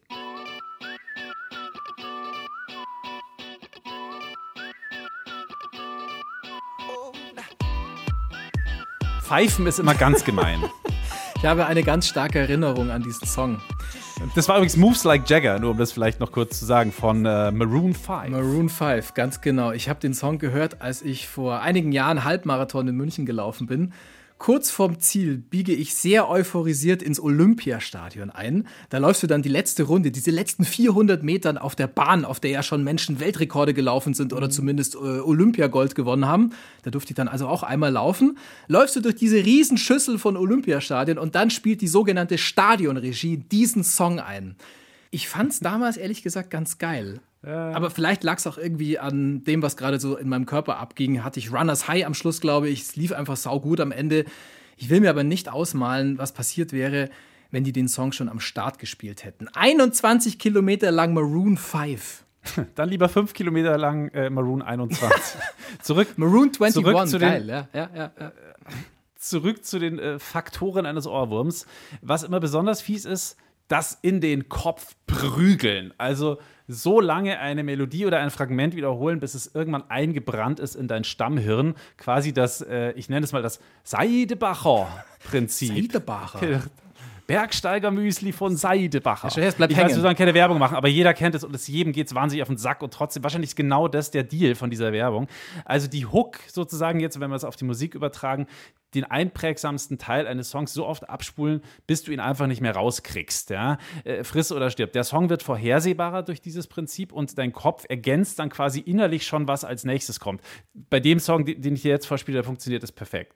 [SPEAKER 3] Pfeifen ist immer ganz gemein. (laughs)
[SPEAKER 2] Ich habe eine ganz starke Erinnerung an diesen Song.
[SPEAKER 3] Das war übrigens Moves Like Jagger, nur um das vielleicht noch kurz zu sagen, von äh, Maroon 5.
[SPEAKER 2] Maroon 5, ganz genau. Ich habe den Song gehört, als ich vor einigen Jahren Halbmarathon in München gelaufen bin. Kurz vorm Ziel biege ich sehr euphorisiert ins Olympiastadion ein. Da läufst du dann die letzte Runde, diese letzten 400 Metern auf der Bahn, auf der ja schon Menschen Weltrekorde gelaufen sind oder zumindest äh, Olympiagold gewonnen haben. Da durfte ich dann also auch einmal laufen. Läufst du durch diese riesen Schüssel von Olympiastadion und dann spielt die sogenannte Stadionregie diesen Song ein. Ich fand's damals ehrlich gesagt ganz geil. Aber vielleicht lag es auch irgendwie an dem, was gerade so in meinem Körper abging. Hatte ich Runners High am Schluss, glaube ich. Es lief einfach saugut am Ende. Ich will mir aber nicht ausmalen, was passiert wäre, wenn die den Song schon am Start gespielt hätten. 21 Kilometer lang Maroon 5. (laughs)
[SPEAKER 3] Dann lieber fünf Kilometer lang äh, Maroon 21. (laughs) zurück,
[SPEAKER 2] Maroon 21,
[SPEAKER 3] Zurück zu den-
[SPEAKER 2] geil, ja, ja, ja, ja.
[SPEAKER 3] zurück zu den äh, Faktoren eines Ohrwurms. Was immer besonders fies ist, das in den Kopf prügeln. Also so lange eine Melodie oder ein Fragment wiederholen, bis es irgendwann eingebrannt ist in dein Stammhirn. Quasi das, äh, ich nenne es mal das Seidebacher-Prinzip.
[SPEAKER 2] Seidebacher.
[SPEAKER 3] Bergsteigermüsli von Seidebacher.
[SPEAKER 2] Ja,
[SPEAKER 3] ich weiß,
[SPEAKER 2] hängen.
[SPEAKER 3] wir sollen keine Werbung machen, aber jeder kennt es und es jedem geht es wahnsinnig auf den Sack und trotzdem, wahrscheinlich ist genau das der Deal von dieser Werbung. Also die Hook sozusagen jetzt, wenn wir es auf die Musik übertragen, den einprägsamsten Teil eines Songs so oft abspulen, bis du ihn einfach nicht mehr rauskriegst. Ja? Äh, friss oder stirb. Der Song wird vorhersehbarer durch dieses Prinzip und dein Kopf ergänzt dann quasi innerlich schon, was als nächstes kommt. Bei dem Song, den ich dir jetzt vorspiele, funktioniert das perfekt.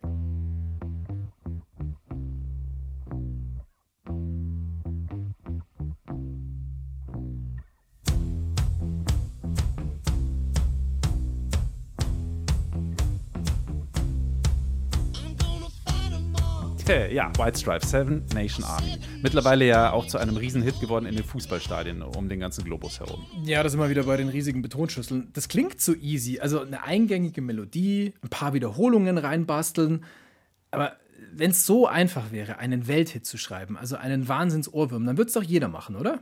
[SPEAKER 3] Okay, ja, White Stripes, Seven Nation Army. Mittlerweile ja auch zu einem Riesenhit geworden in den Fußballstadien um den ganzen Globus herum.
[SPEAKER 2] Ja, das sind wir wieder bei den riesigen Betonschüsseln. Das klingt so easy. Also eine eingängige Melodie, ein paar Wiederholungen reinbasteln. Aber wenn es so einfach wäre, einen Welthit zu schreiben, also einen Wahnsinns-Ohrwurm, dann würde es doch jeder machen, oder?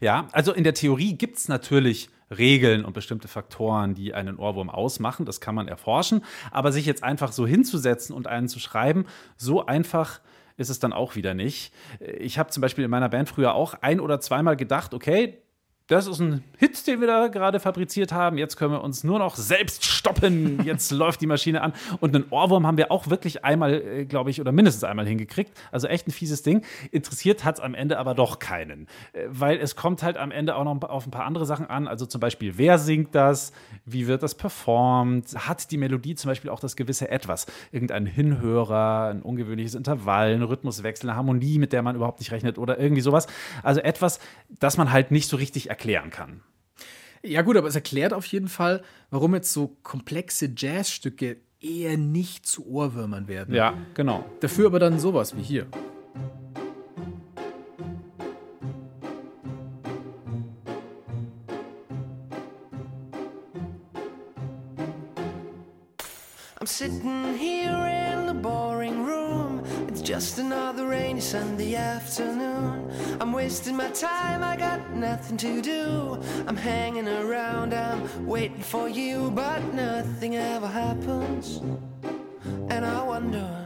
[SPEAKER 3] Ja, also in der Theorie gibt es natürlich Regeln und bestimmte Faktoren, die einen Ohrwurm ausmachen. Das kann man erforschen. Aber sich jetzt einfach so hinzusetzen und einen zu schreiben, so einfach ist es dann auch wieder nicht. Ich habe zum Beispiel in meiner Band früher auch ein oder zweimal gedacht, okay, das ist ein Hit, den wir da gerade fabriziert haben. Jetzt können wir uns nur noch selbst stoppen. (laughs) Jetzt läuft die Maschine an. Und einen Ohrwurm haben wir auch wirklich einmal, äh, glaube ich, oder mindestens einmal hingekriegt. Also echt ein fieses Ding. Interessiert hat es am Ende aber doch keinen. Äh, Weil es kommt halt am Ende auch noch auf ein paar andere Sachen an. Also zum Beispiel, wer singt das? Wie wird das performt? Hat die Melodie zum Beispiel auch das gewisse Etwas? Irgendein Hinhörer, ein ungewöhnliches Intervall, ein Rhythmuswechsel, eine Harmonie, mit der man überhaupt nicht rechnet oder irgendwie sowas. Also etwas, das man halt nicht so richtig erklären kann.
[SPEAKER 2] Ja, gut, aber es erklärt auf jeden Fall, warum jetzt so komplexe Jazzstücke eher nicht zu Ohrwürmern werden.
[SPEAKER 3] Ja, genau.
[SPEAKER 2] Dafür aber dann sowas wie hier.
[SPEAKER 8] I'm sitting here in the boring room. It's just another rainy Sunday afternoon. I'm wasting my time, I got nothing to do. I'm hanging around, I'm waiting for you, but nothing ever happens. And I wonder.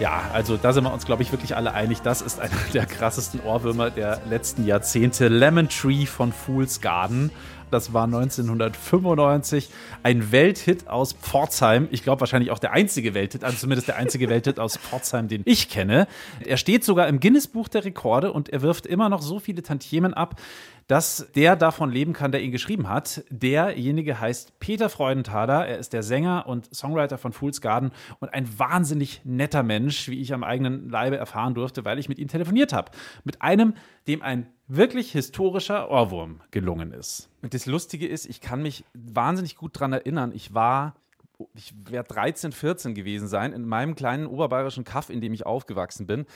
[SPEAKER 3] Ja, also da sind wir uns, glaube ich, wirklich alle einig. Das ist einer der krassesten Ohrwürmer der letzten Jahrzehnte. Lemon Tree von Fool's Garden. Das war 1995 ein Welthit aus Pforzheim. Ich glaube wahrscheinlich auch der einzige Welthit, also zumindest der einzige Welthit aus Pforzheim, den ich kenne. Er steht sogar im Guinness-Buch der Rekorde und er wirft immer noch so viele Tantiemen ab, dass der davon leben kann, der ihn geschrieben hat. Derjenige heißt Peter Freudenthaler. Er ist der Sänger und Songwriter von Fool's Garden und ein wahnsinnig netter Mensch, wie ich am eigenen Leibe erfahren durfte, weil ich mit ihm telefoniert habe. Mit einem, dem ein wirklich historischer Ohrwurm gelungen ist. Und das Lustige ist, ich kann mich wahnsinnig gut daran erinnern. Ich war ich werde 13, 14 gewesen sein, in meinem kleinen oberbayerischen Kaff, in dem ich aufgewachsen bin,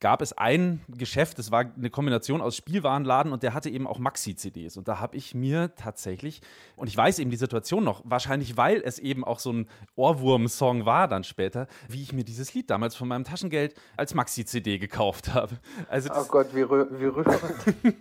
[SPEAKER 3] gab es ein Geschäft, das war eine Kombination aus Spielwarenladen und der hatte eben auch Maxi-CDs. Und da habe ich mir tatsächlich, und ich weiß eben die Situation noch, wahrscheinlich weil es eben auch so ein Ohrwurm-Song war dann später, wie ich mir dieses Lied damals von meinem Taschengeld als Maxi-CD gekauft habe. Also
[SPEAKER 9] Oh Gott, wie, rü wie rührend. (laughs)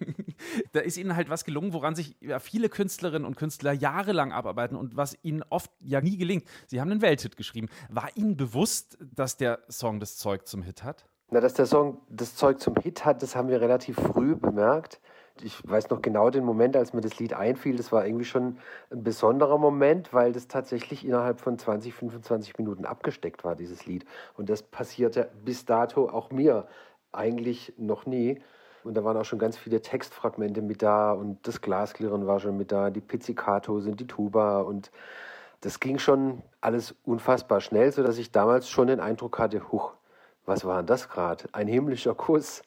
[SPEAKER 3] da ist ihnen halt was gelungen, woran sich ja viele Künstlerinnen und Künstler jahrelang abarbeiten und was ihnen oft ja nie gelingt. Sie haben einen Welthit geschrieben. War Ihnen bewusst, dass der Song das Zeug zum Hit hat?
[SPEAKER 9] Na, dass der Song das Zeug zum Hit hat, das haben wir relativ früh bemerkt. Ich weiß noch genau den Moment, als mir das Lied einfiel. Das war irgendwie schon ein besonderer Moment, weil das tatsächlich innerhalb von 20, 25 Minuten abgesteckt war, dieses Lied. Und das passierte bis dato auch mir eigentlich noch nie. Und da waren auch schon ganz viele Textfragmente mit da und das Glasklirren war schon mit da, die Pizzicato sind die Tuba und das ging schon alles unfassbar schnell, sodass ich damals schon den Eindruck hatte, huch, was war denn das gerade? Ein himmlischer Kuss.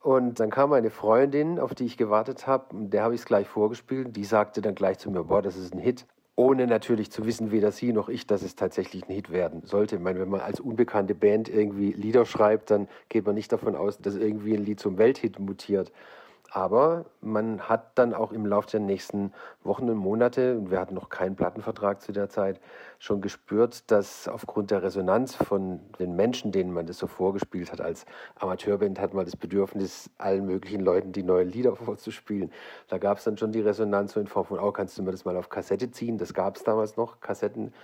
[SPEAKER 9] Und dann kam eine Freundin, auf die ich gewartet habe, der habe ich es gleich vorgespielt. Die sagte dann gleich zu mir, boah, das ist ein Hit. Ohne natürlich zu wissen, weder sie noch ich, dass es tatsächlich ein Hit werden sollte. Ich meine, wenn man als unbekannte Band irgendwie Lieder schreibt, dann geht man nicht davon aus, dass irgendwie ein Lied zum Welthit mutiert. Aber man hat dann auch im Laufe der nächsten Wochen und Monate, und wir hatten noch keinen Plattenvertrag zu der Zeit, schon gespürt, dass aufgrund der Resonanz von den Menschen, denen man das so vorgespielt hat, als Amateurband hat man das Bedürfnis, allen möglichen Leuten die neuen Lieder (laughs) vorzuspielen. Da gab es dann schon die Resonanz so in Form von, oh, kannst du mir das mal auf Kassette ziehen? Das gab es damals noch, Kassetten.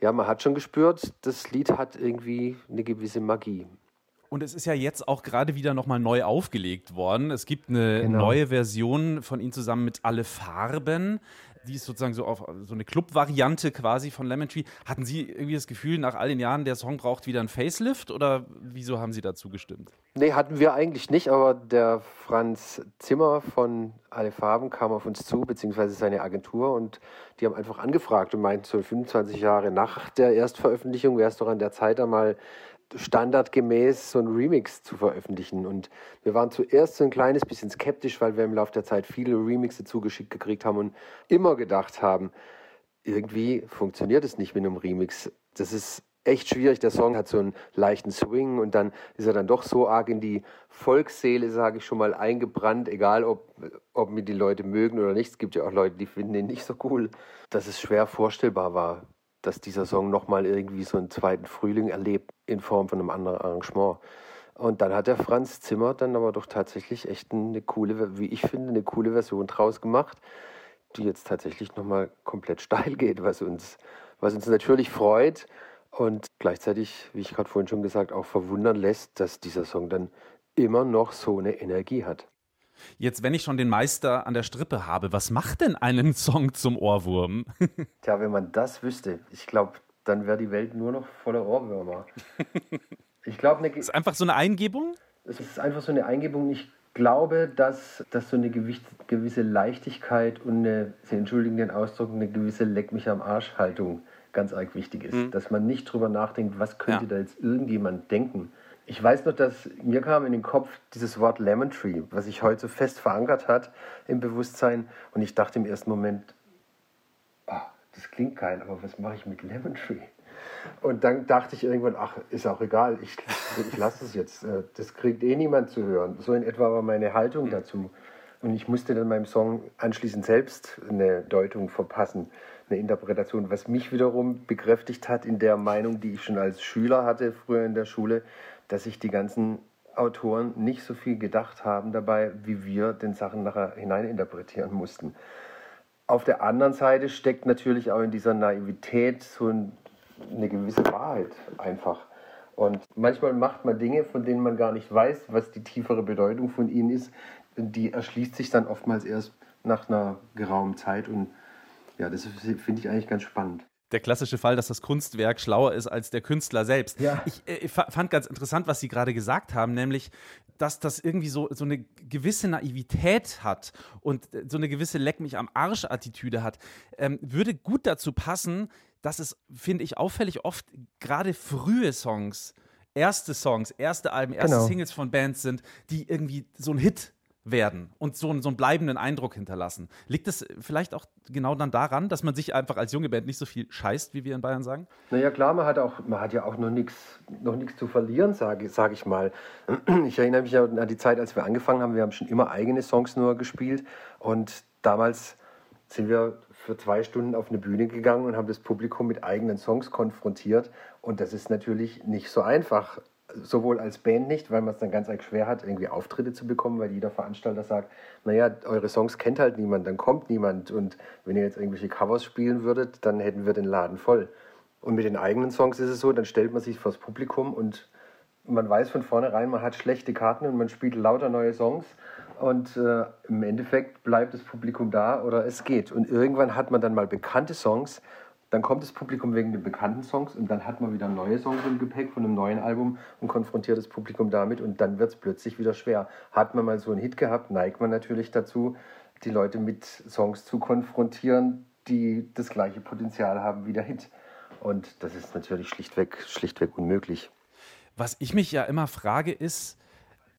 [SPEAKER 9] Ja, man hat schon gespürt, das Lied hat irgendwie eine gewisse Magie.
[SPEAKER 3] Und es ist ja jetzt auch gerade wieder nochmal neu aufgelegt worden. Es gibt eine
[SPEAKER 9] Genau.
[SPEAKER 3] neue Version von Ihnen zusammen mit Alle Farben. Die ist sozusagen so auf so eine Club-Variante quasi von Lemon Tree. Hatten Sie irgendwie das Gefühl, nach all den Jahren, der Song braucht wieder ein Facelift oder wieso haben Sie dazu gestimmt?
[SPEAKER 9] Nee, hatten wir eigentlich nicht, aber der Franz Zimmer von Alle Farben kam auf uns zu, beziehungsweise seine Agentur, und die haben einfach angefragt und meinten, so 25 Jahre nach der Erstveröffentlichung wäre es doch an der Zeit, einmal standardgemäß so ein Remix zu veröffentlichen. Und wir waren zuerst so ein kleines bisschen skeptisch, weil wir im Laufe der Zeit viele Remixe zugeschickt gekriegt haben und immer gedacht haben, irgendwie funktioniert es nicht mit einem Remix. Das ist echt schwierig. Der Song hat so einen leichten Swing und dann ist er dann doch so arg in die Volksseele, sage ich schon mal, eingebrannt, egal ob, ob mir die Leute mögen oder nicht. Es gibt ja auch Leute, die finden ihn nicht so cool, dass es schwer vorstellbar war, dass dieser Song nochmal irgendwie so einen zweiten Frühling erlebt in Form von einem anderen Arrangement. Und dann hat der Franz Zimmer dann aber doch tatsächlich echt eine coole, wie ich finde, eine coole Version draus gemacht, die jetzt tatsächlich nochmal komplett (laughs) steil geht, was uns, was uns natürlich freut und gleichzeitig, wie ich gerade vorhin schon gesagt, auch verwundern lässt, dass dieser Song dann immer noch so eine Energie hat.
[SPEAKER 3] Jetzt, wenn ich schon den Meister an der Strippe habe, was macht denn einen (laughs) Song zum Ohrwurm? (laughs)
[SPEAKER 9] Tja, wenn man das wüsste, ich glaube, dann wäre die Welt nur noch voller Ohrwürmer. (laughs) Ich glaube, eine,
[SPEAKER 3] ist einfach so eine Eingebung?
[SPEAKER 9] es ist einfach so eine Eingebung. Ich glaube, dass, dass so eine gewicht- gewisse Leichtigkeit und eine, Sie entschuldigen den Ausdruck, eine gewisse Leck mich am Arsch Haltung ganz arg wichtig ist.
[SPEAKER 10] Mhm.
[SPEAKER 9] Dass man nicht drüber nachdenkt, was könnte
[SPEAKER 10] Ja.
[SPEAKER 9] da jetzt irgendjemand denken. Ich weiß noch, dass mir kam in den Kopf dieses Wort Lemon Tree, was sich heute so fest verankert hat im Bewusstsein. Und ich dachte im ersten Moment, ah, das klingt geil, aber was mache ich mit Lemon Tree? Und dann dachte ich irgendwann, ach, ist auch egal, ich, ich lasse es jetzt. Äh, Das kriegt eh niemand zu hören. So in etwa war meine Haltung dazu. Und ich musste dann meinem Song anschließend selbst eine Deutung verpassen, eine Interpretation, was mich wiederum bekräftigt hat in der Meinung, die ich schon als Schüler hatte, früher in der Schule, dass sich die ganzen Autoren nicht so viel gedacht haben dabei, wie wir den Sachen nachher hineininterpretieren mussten. Auf der anderen Seite steckt natürlich auch in dieser Naivität so ein, eine gewisse Wahrheit einfach. Und manchmal macht man Dinge, von denen man gar nicht weiß, was die tiefere Bedeutung von ihnen ist. Die erschließt sich dann oftmals erst nach einer geraumen Zeit. Und ja, das finde ich eigentlich ganz spannend.
[SPEAKER 3] Der klassische Fall, dass das Kunstwerk schlauer ist als der Künstler selbst.
[SPEAKER 9] Ja.
[SPEAKER 3] Ich äh, fa- fand ganz interessant, was Sie gerade gesagt haben, nämlich, dass das irgendwie so, so eine gewisse Naivität hat und äh, so eine gewisse Leck mich am Arsch-Attitüde hat. Ähm, würde gut dazu passen, dass es, finde ich, auffällig oft gerade frühe Songs, erste Songs, erste Alben, erste
[SPEAKER 9] Genau.
[SPEAKER 3] Singles von Bands sind, die irgendwie so ein Hit werden und so, so einen bleibenden Eindruck hinterlassen. Liegt es vielleicht auch genau dann daran, dass man sich einfach als junge Band nicht so viel scheißt, wie wir in Bayern sagen?
[SPEAKER 9] Naja, klar, man hat, auch, man hat ja auch noch nichts noch zu verlieren, sage sag ich mal. (clears throat) Ich erinnere mich an die Zeit, als wir angefangen haben. Wir haben schon immer eigene Songs nur gespielt. Und damals sind wir für zwei Stunden auf eine Bühne gegangen und haben das Publikum mit eigenen Songs konfrontiert. Und das ist natürlich nicht so einfach. Sowohl als Band nicht, weil man es dann ganz arg schwer hat, irgendwie Auftritte zu bekommen, weil jeder Veranstalter sagt, naja, eure Songs kennt halt niemand, dann kommt niemand. Und wenn ihr jetzt irgendwelche Covers spielen würdet, dann hätten wir den Laden voll. Und mit den eigenen Songs ist es so, dann stellt man sich vors Publikum und man weiß von vornherein, man hat schlechte Karten und man spielt lauter neue Songs und äh, im Endeffekt bleibt das Publikum da oder es geht. Und irgendwann hat man dann mal bekannte Songs, dann kommt das Publikum wegen den bekannten Songs und dann hat man wieder neue Songs im Gepäck von einem neuen Album und konfrontiert das Publikum damit und dann wird es plötzlich wieder schwer. Hat man mal so einen Hit gehabt, neigt man natürlich dazu, die Leute mit Songs zu konfrontieren, die das gleiche Potenzial haben wie der Hit. Und das ist natürlich schlichtweg, schlichtweg unmöglich.
[SPEAKER 3] Was ich mich ja immer frage, ist,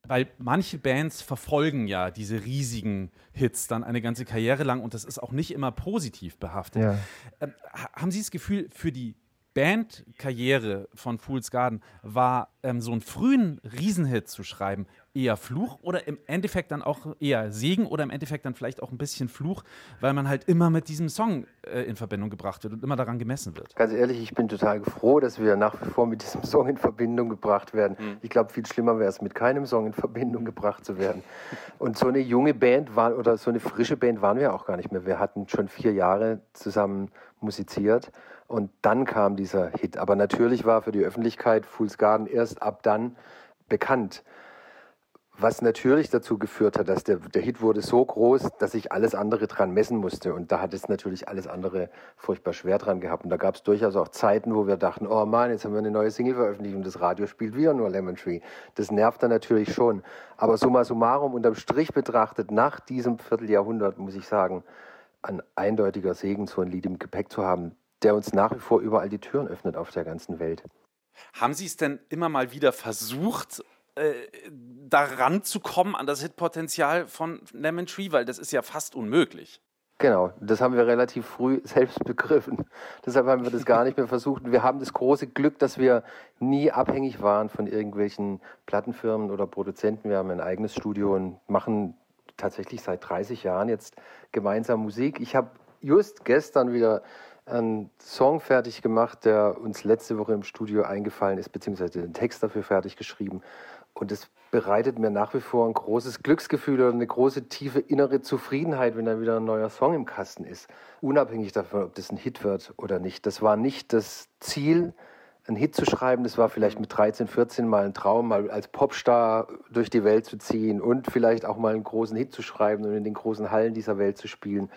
[SPEAKER 3] weil manche Bands verfolgen ja diese riesigen Hits dann eine ganze Karriere lang und das ist auch nicht immer positiv behaftet.
[SPEAKER 9] Ja.
[SPEAKER 3] Ähm, ha- haben Sie das Gefühl, für die Bandkarriere von Fool's Garden war ähm, so einen frühen Riesenhit zu schreiben eher Fluch oder im Endeffekt dann auch eher Segen oder im Endeffekt dann vielleicht auch ein bisschen Fluch, weil man halt immer mit diesem Song äh, in Verbindung gebracht wird und immer daran gemessen wird?
[SPEAKER 9] Ganz ehrlich, ich bin total froh, dass wir nach wie vor mit diesem Song in Verbindung gebracht werden. Ich glaube, viel schlimmer wäre es, mit keinem Song in Verbindung gebracht zu werden. Und so eine junge Band war, oder so eine frische Band waren wir auch gar nicht mehr. Wir hatten schon vier Jahre zusammen musiziert und dann kam dieser Hit. Aber natürlich war für die Öffentlichkeit Fool's Garden erst ab dann bekannt. Was natürlich dazu geführt hat, dass der, der Hit wurde so groß, dass ich alles andere dran messen musste. Und da hat es natürlich alles andere furchtbar schwer dran gehabt. Und da gab es durchaus auch Zeiten, wo wir dachten, oh Mann, jetzt haben wir eine neue Single veröffentlicht und das Radio spielt wieder nur Lemon Tree. Das nervt dann natürlich schon. Aber summa summarum, unterm Strich betrachtet, nach diesem Vierteljahrhundert, muss ich sagen, ein eindeutiger Segen, so ein Lied im Gepäck zu haben, der uns nach wie vor überall die Türen öffnet auf der ganzen Welt.
[SPEAKER 3] Haben Sie es denn immer mal wieder versucht, äh, daran zu kommen an das Hitpotenzial von Lemon Tree? Weil das ist ja fast unmöglich.
[SPEAKER 9] Genau, das haben wir relativ früh (laughs) selbst begriffen. Deshalb haben wir das gar nicht mehr versucht. Wir haben das große Glück, dass wir nie abhängig waren von irgendwelchen Plattenfirmen oder Produzenten. Wir haben ein eigenes Studio und machen tatsächlich seit 30 Jahren jetzt gemeinsam Musik. Ich habe just gestern wieder einen Song fertig gemacht, der uns letzte Woche im Studio eingefallen ist, beziehungsweise den Text dafür fertig geschrieben. Und es bereitet mir nach wie vor ein großes Glücksgefühl oder eine große tiefe innere Zufriedenheit, wenn da wieder ein neuer Song im Kasten ist. Unabhängig davon, ob das ein Hit wird oder nicht. Das war nicht das Ziel, einen Hit zu schreiben. Das war vielleicht mit 13, 14 mal ein Traum, mal als Popstar durch die Welt zu ziehen und vielleicht auch mal einen großen Hit zu schreiben und in den großen Hallen dieser Welt zu spielen.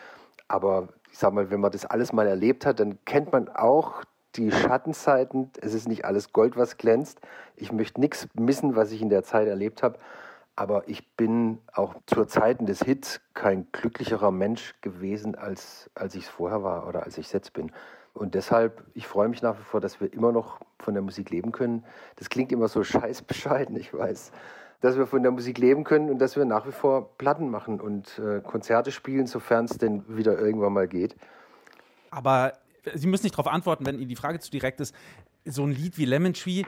[SPEAKER 9] Aber ich sag mal, wenn man das alles mal erlebt hat, dann kennt man auch die Schattenzeiten. Es ist nicht alles Gold, was glänzt. Ich möchte nichts missen, was ich in der Zeit erlebt habe. Aber ich bin auch zur Zeiten des Hits kein glücklicherer Mensch gewesen, als, als ich es vorher war oder als ich es jetzt bin. Und deshalb, ich freue mich nach wie vor, dass wir immer noch von der Musik leben können. Das klingt immer so scheiß bescheiden, ich weiß. Dass wir von der Musik leben können und dass wir nach wie vor Platten machen und äh, Konzerte spielen, sofern es denn wieder irgendwann mal geht.
[SPEAKER 3] Aber Sie müssen nicht darauf antworten, wenn Ihnen die Frage zu direkt ist. So ein Lied wie Lemon Tree,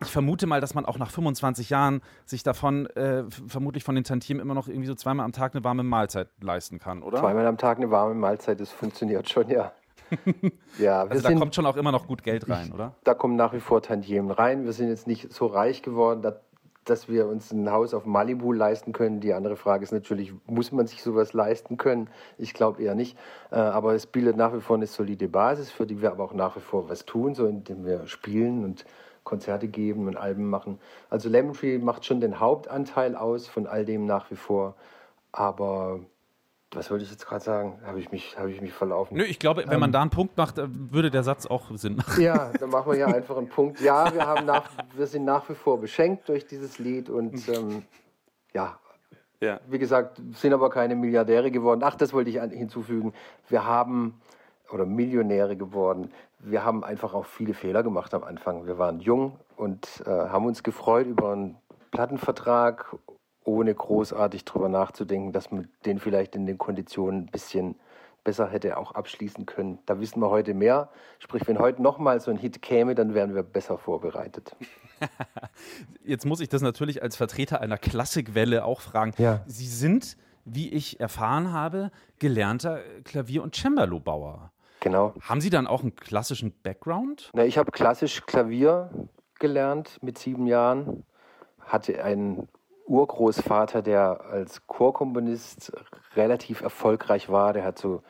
[SPEAKER 3] ich vermute mal, dass man auch nach 25 Jahren sich davon, äh, vermutlich von den Tantiemen, immer noch irgendwie so zweimal am Tag eine warme Mahlzeit leisten kann, oder?
[SPEAKER 9] Zweimal am Tag eine warme Mahlzeit, das funktioniert schon, ja. (laughs) ja, wir
[SPEAKER 3] Also da
[SPEAKER 9] sind,
[SPEAKER 3] kommt schon auch immer noch gut Geld rein, oder?
[SPEAKER 9] da kommen nach wie vor Tantiemen rein. Wir sind jetzt nicht so reich geworden, dass, wir uns ein Haus auf Malibu leisten können. Die andere Frage ist natürlich, muss man sich sowas leisten können? Ich glaube eher nicht. Äh, aber es bildet nach wie vor eine solide Basis, für die wir aber auch nach wie vor was tun, so indem wir spielen und Konzerte geben und Alben machen. Also Lemon Tree macht schon den Hauptanteil aus von all dem nach wie vor. Aber was wollte ich jetzt gerade sagen? Habe ich mich, habe ich mich verlaufen?
[SPEAKER 3] Nö, ich glaube, wenn man da einen Punkt macht, äh, würde der Satz auch Sinn machen.
[SPEAKER 9] Ja, dann machen wir ja einfach einen Punkt. Ja, wir, haben nach, wir sind nach wie vor beschenkt durch dieses Lied und ähm, ja,
[SPEAKER 3] Ja.
[SPEAKER 9] wie gesagt, sind aber keine Milliardäre geworden. Ach, das wollte ich hinzufügen. Wir haben, oder Millionäre geworden, wir haben einfach auch viele Fehler gemacht am Anfang. Wir waren jung und äh, haben uns gefreut über einen Plattenvertrag, ohne großartig drüber nachzudenken, dass man den vielleicht in den Konditionen ein bisschen besser hätte auch abschließen können. Da wissen wir heute mehr. Sprich, wenn heute nochmal so ein Hit käme, dann wären wir besser vorbereitet. (laughs)
[SPEAKER 3] Jetzt muss ich das natürlich als Vertreter einer Klassikwelle auch fragen.
[SPEAKER 9] Ja.
[SPEAKER 3] Sie sind, wie ich erfahren habe, gelernter Klavier- und Cembalo-Bauer.
[SPEAKER 9] Genau.
[SPEAKER 3] Haben Sie dann auch einen klassischen Background?
[SPEAKER 9] Na, ich habe klassisch Klavier gelernt mit sieben Jahren, hatte einen Urgroßvater, der als Chorkomponist relativ erfolgreich war. Der hat so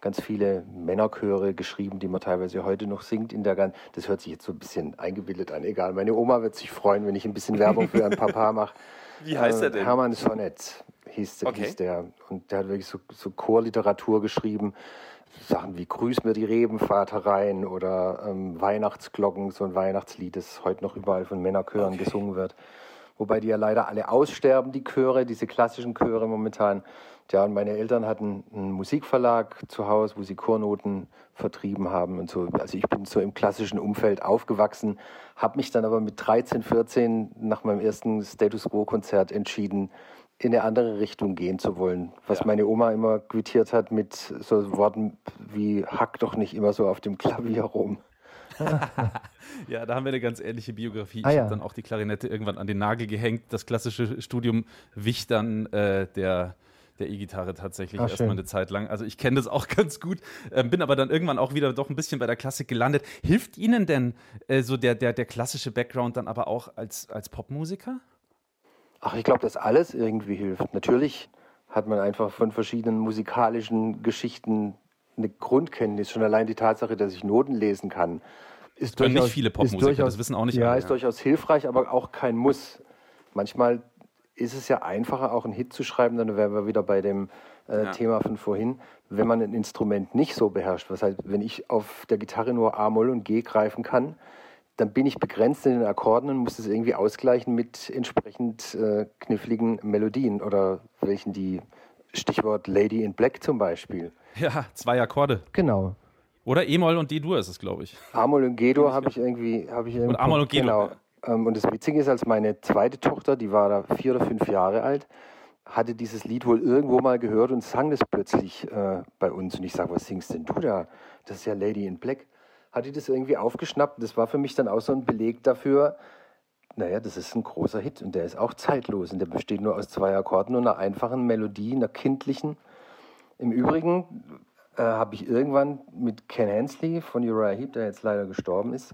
[SPEAKER 9] ganz viele Männerchöre geschrieben, die man teilweise heute noch singt. In der gan das hört sich jetzt so ein bisschen eingebildet an. Egal, meine Oma wird sich freuen, wenn ich ein bisschen Werbung für einen Papa (laughs) mache.
[SPEAKER 3] Wie heißt er denn?
[SPEAKER 9] Hermann Sonnet hieß,
[SPEAKER 3] Okay.
[SPEAKER 9] hieß der. Und der hat wirklich so, so Chorliteratur geschrieben. Sachen wie Grüß mir die Reben, Vater rein oder ähm, Weihnachtsglocken, so ein Weihnachtslied, das heute noch überall von Männerchören gesungen wird. Wobei die ja leider alle aussterben, die Chöre, diese klassischen Chöre momentan. Ja, und meine Eltern hatten einen Musikverlag zu Hause, wo sie Chornoten vertrieben haben und so. Also ich bin so im klassischen Umfeld aufgewachsen, habe mich dann aber mit 13, 14 nach meinem ersten Status Quo-Konzert entschieden, in eine andere Richtung gehen zu wollen. Was meine Oma immer quittiert hat mit so Worten wie hack doch nicht immer so auf dem Klavier rum. (laughs)
[SPEAKER 3] Ja, da haben wir eine ganz ähnliche Biografie.
[SPEAKER 9] Ah,
[SPEAKER 3] ich
[SPEAKER 9] ja.
[SPEAKER 3] habe dann auch die Klarinette irgendwann an den Nagel gehängt. Das klassische Studium wich dann äh, der der E-Gitarre tatsächlich
[SPEAKER 9] Ah,
[SPEAKER 3] erstmal
[SPEAKER 9] schön.
[SPEAKER 3] eine Zeit lang. Also ich kenne das auch (laughs) ganz gut, ähm, bin aber dann irgendwann auch wieder doch ein bisschen bei der Klassik gelandet. Hilft Ihnen denn äh, so der, der, der klassische Background dann aber auch als, als Popmusiker?
[SPEAKER 9] Ach, ich glaube, dass alles irgendwie hilft. Natürlich hat man einfach von verschiedenen musikalischen Geschichten eine Grundkenntnis. Schon allein die Tatsache, dass ich Noten lesen kann, ist
[SPEAKER 3] Können nicht
[SPEAKER 9] durchaus,
[SPEAKER 3] viele
[SPEAKER 9] ist
[SPEAKER 3] Popmusiker,
[SPEAKER 9] durchaus-
[SPEAKER 3] das wissen auch nicht
[SPEAKER 9] Ja,
[SPEAKER 3] alle,
[SPEAKER 9] ist
[SPEAKER 3] ja.
[SPEAKER 9] durchaus hilfreich, aber auch kein Muss. Manchmal ist es ja einfacher, auch einen Hit zu schreiben, dann wären wir wieder bei dem äh,
[SPEAKER 3] Ja.
[SPEAKER 9] Thema von vorhin, wenn man ein Instrument nicht so beherrscht. Was heißt, wenn ich auf der Gitarre nur A, Moll und G greifen kann, dann bin ich begrenzt in den Akkorden und muss das irgendwie ausgleichen mit entsprechend äh, kniffligen Melodien oder welchen die Stichwort Lady in Black zum Beispiel.
[SPEAKER 3] Ja, zwei Akkorde.
[SPEAKER 9] Genau.
[SPEAKER 3] Oder E-Moll und D-Dur ist es, glaube ich.
[SPEAKER 9] Amol und Gedo habe ich irgendwie, habe ich irgendwie.
[SPEAKER 3] Amol und Gedo,
[SPEAKER 9] Genau. Ähm, Und das Witzige ist, als meine zweite Tochter, die war da vier oder fünf Jahre alt, hatte dieses Lied wohl irgendwo mal gehört und sang das plötzlich äh, bei uns. Und ich sage, was singst denn du da? Das ist ja Lady in Black. Hat die das irgendwie aufgeschnappt? Das war für mich dann auch so ein Beleg dafür, naja, das ist ein großer Hit und der ist auch zeitlos und der besteht nur aus zwei Akkorden und einer einfachen Melodie, einer kindlichen. Im Übrigen äh, habe ich irgendwann mit Ken Hensley von Uriah Heep, der jetzt leider gestorben ist,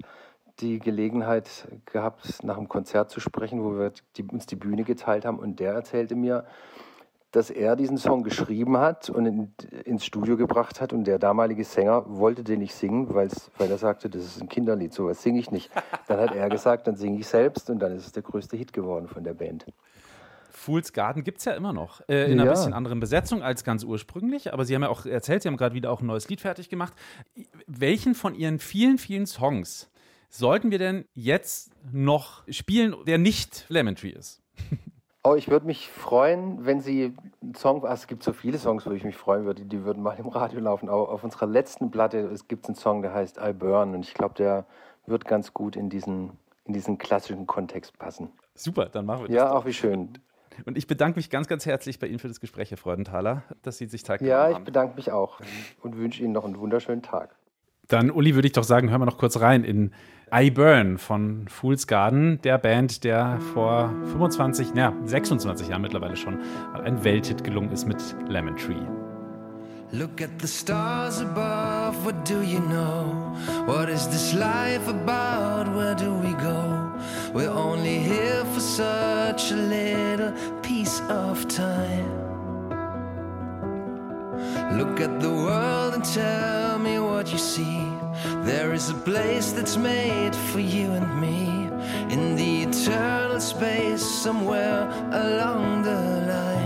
[SPEAKER 9] die Gelegenheit gehabt, nach einem Konzert zu sprechen, wo wir die, uns die Bühne geteilt haben. Und der erzählte mir, dass er diesen Song geschrieben hat und in, ins Studio gebracht hat. Und der damalige Sänger wollte den nicht singen, weil er sagte, das ist ein Kinderlied, sowas singe ich nicht. Dann hat er gesagt, dann singe ich selbst. Und dann ist es der größte Hit geworden von der Band.
[SPEAKER 3] Fool's Garden gibt es ja immer noch. Äh, in einer
[SPEAKER 9] Ja.
[SPEAKER 3] bisschen anderen Besetzung als ganz ursprünglich. Aber Sie haben ja auch erzählt, Sie haben gerade wieder auch ein neues Lied fertig gemacht. Welchen von Ihren vielen, vielen Songs sollten wir denn jetzt noch spielen, der nicht Lemon Tree ist?
[SPEAKER 9] Oh, ich würde mich freuen, wenn Sie einen Song, ach, es gibt so viele Songs, wo ich mich freuen würde, die würden mal im Radio laufen. Aber auf unserer letzten Platte es gibt einen Song, der heißt I Burn und ich glaube, der wird ganz gut in diesen, in diesen klassischen Kontext passen.
[SPEAKER 3] Super, dann machen wir das.
[SPEAKER 9] Ja,
[SPEAKER 3] doch.
[SPEAKER 9] auch wie schön.
[SPEAKER 3] Und ich bedanke mich ganz, ganz herzlich bei Ihnen für das Gespräch, Herr Freudenthaler, dass Sie sich genommen
[SPEAKER 9] Ja, ich bedanke mich auch und wünsche Ihnen noch einen wunderschönen Tag.
[SPEAKER 3] Dann, Uli, würde ich doch sagen, hören wir noch kurz rein in I Burn von Fool's Garden, der Band, der vor 25, naja, 26 Jahren mittlerweile schon mal ein Welthit gelungen ist mit Lemon Tree.
[SPEAKER 8] Look at the stars above, what do you know? What is this life about? Where do we go? We're only here for such a little piece of time. Look at the world and tell me what you see. There is a place that's made for you and me in the eternal space somewhere along the line.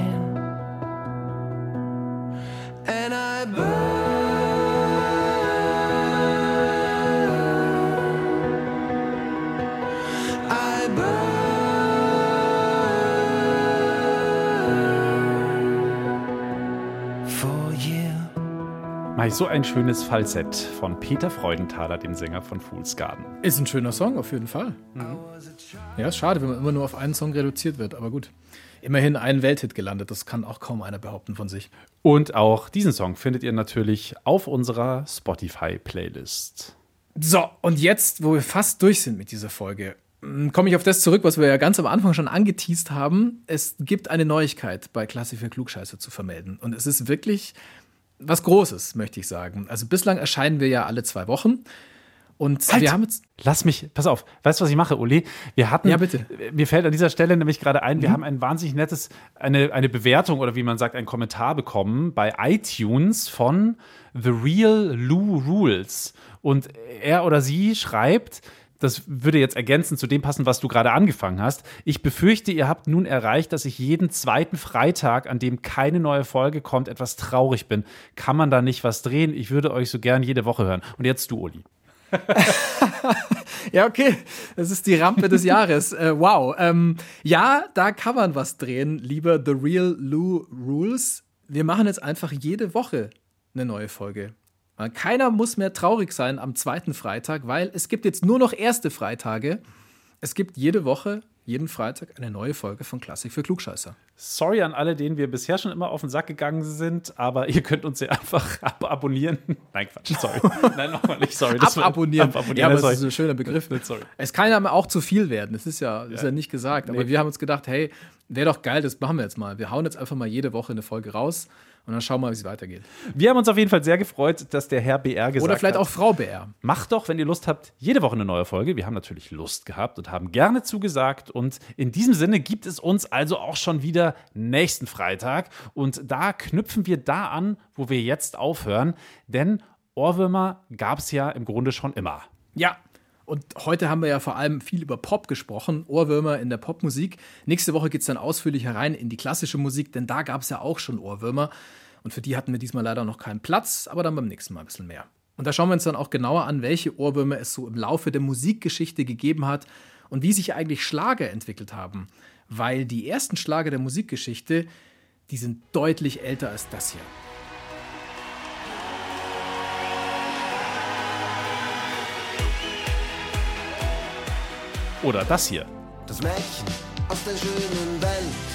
[SPEAKER 3] Ich so ein schönes Falsett von Peter Freudenthaler, dem Sänger von Fool's Garden.
[SPEAKER 2] Ist ein schöner Song, auf jeden Fall. Ja, ist schade, wenn man immer nur auf einen Song reduziert wird, aber gut. Immerhin ein Welthit gelandet, das kann auch kaum einer behaupten von sich.
[SPEAKER 3] Und auch diesen Song findet ihr natürlich auf unserer Spotify-Playlist.
[SPEAKER 2] So, und jetzt, wo wir fast durch sind mit dieser Folge, m, komme ich auf das zurück, was wir ja ganz am Anfang schon angeteased haben. Es gibt eine Neuigkeit bei Klassik für Klugscheiße zu vermelden. Und es ist wirklich was Großes, möchte ich sagen. Also bislang erscheinen wir ja alle zwei Wochen. Und
[SPEAKER 3] Halt!
[SPEAKER 2] wir haben jetzt.
[SPEAKER 3] Lass mich, pass auf, weißt du, was ich mache, Uli? Wir hatten,
[SPEAKER 2] Ja, bitte.
[SPEAKER 3] mir fällt an dieser Stelle nämlich gerade ein, wir haben ein wahnsinnig nettes, eine, eine Bewertung oder wie man sagt, einen Kommentar bekommen bei iTunes von The Real Lou Rules. Und er oder sie schreibt, das würde jetzt ergänzend zu dem passen, was du gerade angefangen hast. Ich befürchte, ihr habt nun erreicht, dass ich jeden zweiten Freitag, an dem keine neue Folge kommt, etwas traurig bin. Kann man da nicht was drehen? Ich würde euch so gern jede Woche hören. Und jetzt du, Uli. (laughs)
[SPEAKER 2] Ja, okay. Das ist die Rampe des Jahres. Äh, wow. Ähm, ja, da kann man was drehen, lieber The Real Lou Rules. Wir machen jetzt einfach jede Woche eine neue Folge. Äh, Keiner muss mehr traurig sein am zweiten Freitag, weil es gibt jetzt nur noch erste Freitage. Es gibt jede Woche, jeden Freitag eine neue Folge von Klassik für Klugscheißer.
[SPEAKER 3] Sorry an alle, denen wir bisher schon immer auf den Sack gegangen sind, aber ihr könnt uns ja einfach (laughs) ab abonnieren. Nein, Quatsch, sorry. (laughs) Nein, nochmal nicht, sorry. Das
[SPEAKER 2] Ababonnieren.
[SPEAKER 3] Ababonnieren,
[SPEAKER 2] ja, aber das ist ein schöner Begriff. (laughs)
[SPEAKER 3] Sorry.
[SPEAKER 2] Es kann ja auch zu viel werden. Das ist ja, ist ja. nicht gesagt. Aber
[SPEAKER 3] Nee.
[SPEAKER 2] wir haben uns gedacht, hey, wäre doch geil, das machen wir jetzt mal. Wir hauen jetzt einfach mal jede Woche eine Folge raus und dann schauen wir mal, wie es weitergeht.
[SPEAKER 3] Wir haben uns auf jeden Fall sehr gefreut, dass der Herr BR gesagt
[SPEAKER 2] Oder vielleicht
[SPEAKER 3] hat,
[SPEAKER 2] auch Frau BR.
[SPEAKER 3] Macht doch, wenn ihr Lust habt, jede Woche eine neue Folge. Wir haben natürlich Lust gehabt und haben gerne zugesagt. Und in diesem Sinne gibt es uns also auch schon wieder nächsten Freitag. Und da knüpfen wir da an, wo wir jetzt aufhören. Denn Ohrwürmer gab es ja im Grunde schon immer.
[SPEAKER 2] Ja. Und heute haben wir ja vor allem viel über Pop gesprochen, Ohrwürmer in der Popmusik. Nächste Woche geht es dann ausführlich herein in die klassische Musik, denn da gab es ja auch schon Ohrwürmer. Und für die hatten wir diesmal leider noch keinen Platz, aber dann beim nächsten Mal ein bisschen mehr. Und da schauen wir uns dann auch genauer an, welche Ohrwürmer es so im Laufe der Musikgeschichte gegeben hat und wie sich eigentlich Schlager entwickelt haben. Weil die ersten Schlager der Musikgeschichte, die sind deutlich älter als das hier.
[SPEAKER 3] Oder das hier.
[SPEAKER 8] Das Mädchen aus der schönen Welt.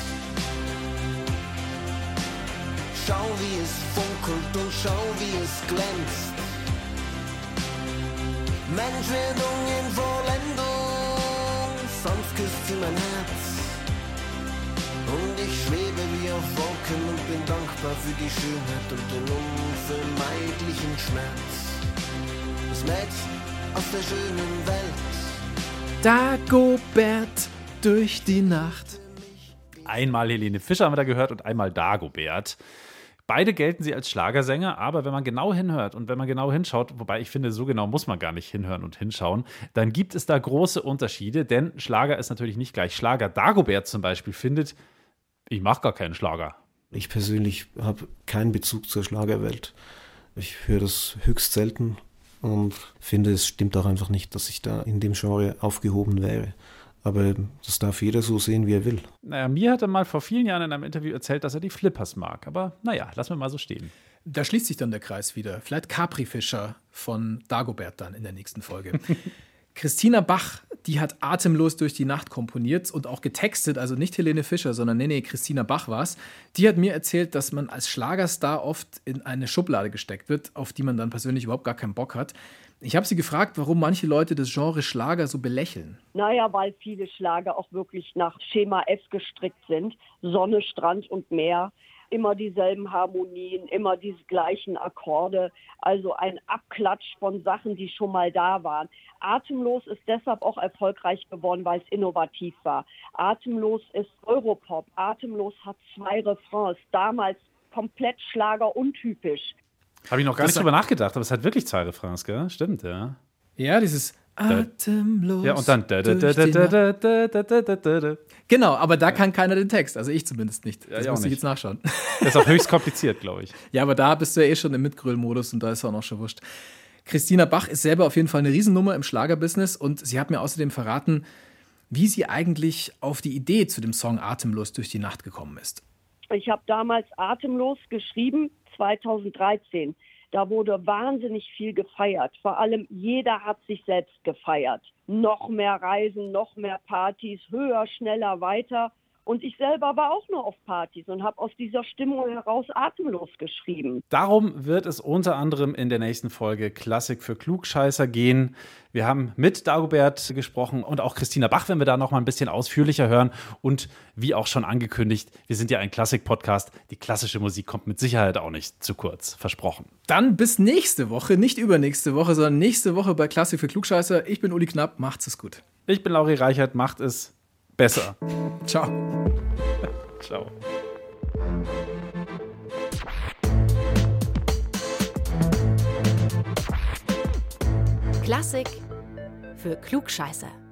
[SPEAKER 8] Schau, wie es funkelt und schau, wie es glänzt. Menschwerdung in Vollendung, sonst küsst sie mein Herz. Und ich schwebe wie auf Wolken und bin dankbar für die Schönheit und den unvermeidlichen Schmerz. Das Mädchen aus der schönen Welt.
[SPEAKER 2] Dagobert durch die Nacht.
[SPEAKER 3] Einmal Helene Fischer haben wir da gehört und einmal Dagobert. Beide gelten sie als Schlagersänger, aber wenn man genau hinhört und wenn man genau hinschaut, wobei ich finde, so genau muss man gar nicht hinhören und hinschauen, dann gibt es da große Unterschiede, denn Schlager ist natürlich nicht gleich Schlager. Dagobert zum Beispiel findet, ich mache gar keinen Schlager.
[SPEAKER 10] Ich persönlich habe keinen Bezug zur Schlagerwelt. Ich höre das höchst selten und finde, es stimmt auch einfach nicht, dass ich da in dem Genre aufgehoben wäre. Aber das darf jeder so sehen, wie er will.
[SPEAKER 3] Naja, mir hat er mal vor vielen Jahren in einem Interview erzählt, dass er die Flippers mag. Aber naja, lassen wir mal so stehen.
[SPEAKER 2] Da schließt sich dann der Kreis wieder. Vielleicht Capri-Fischer von Dagobert dann in der nächsten Folge. (laughs) Christina Bach, die hat atemlos durch die Nacht komponiert und auch getextet, also nicht Helene Fischer, sondern nee, nee, Christina Bach war es. Die hat mir erzählt, dass man als Schlagerstar oft in eine Schublade gesteckt wird, auf die man dann persönlich überhaupt gar keinen Bock hat. Ich habe sie gefragt, warum manche Leute das Genre Schlager so belächeln.
[SPEAKER 11] Naja, weil viele Schlager auch wirklich nach Schema F gestrickt sind. Sonne, Strand und Meer. Immer dieselben Harmonien, immer die gleichen Akkorde. Also ein Abklatsch von Sachen, die schon mal da waren. Atemlos ist deshalb auch erfolgreich geworden, weil es innovativ war. Atemlos ist Europop. Atemlos hat zwei Refrains. Damals komplett Schlager untypisch.
[SPEAKER 3] Habe ich noch gar
[SPEAKER 2] Das-
[SPEAKER 3] nicht drüber nachgedacht, aber es hat wirklich zwei Refrains, gell? Stimmt, ja.
[SPEAKER 2] Ja, dieses Atemlos.
[SPEAKER 3] Ja, und dann.
[SPEAKER 2] Genau, aber da kann keiner den Text. Also ich zumindest nicht. Das muss ich jetzt nachschauen. (laughs)
[SPEAKER 3] Das ist auch höchst kompliziert, glaube ich.
[SPEAKER 2] Ja, aber da bist du ja eh schon im Mitgröl-Modus und da ist auch noch schon wurscht. Christina Bach ist selber auf jeden Fall eine Riesennummer im Schlagerbusiness und sie hat mir außerdem verraten, wie sie eigentlich auf die Idee zu dem Song Atemlos durch die Nacht gekommen ist.
[SPEAKER 11] Ich habe damals Atemlos geschrieben, 2013. Da wurde wahnsinnig viel gefeiert. Vor allem jeder hat sich selbst gefeiert. Noch mehr Reisen, noch mehr Partys, höher, schneller, weiter. Und ich selber war auch nur auf Partys und habe aus dieser Stimmung heraus atemlos geschrieben.
[SPEAKER 3] Darum wird es unter anderem in der nächsten Folge Klassik für Klugscheißer gehen. Wir haben mit Dagobert gesprochen und auch Christina Bach, wenn wir da noch mal ein bisschen ausführlicher hören. Und wie auch schon angekündigt, wir sind ja ein Klassik-Podcast. Die klassische Musik kommt mit Sicherheit auch nicht zu kurz. Versprochen.
[SPEAKER 2] Dann bis nächste Woche, nicht übernächste Woche, sondern nächste Woche bei Klassik für Klugscheißer. Ich bin Uli Knapp, macht's es gut.
[SPEAKER 3] Ich bin Lauri Reichert, macht es besser.
[SPEAKER 2] Ciao.
[SPEAKER 3] Ciao.
[SPEAKER 1] Klassik für Klugscheißer.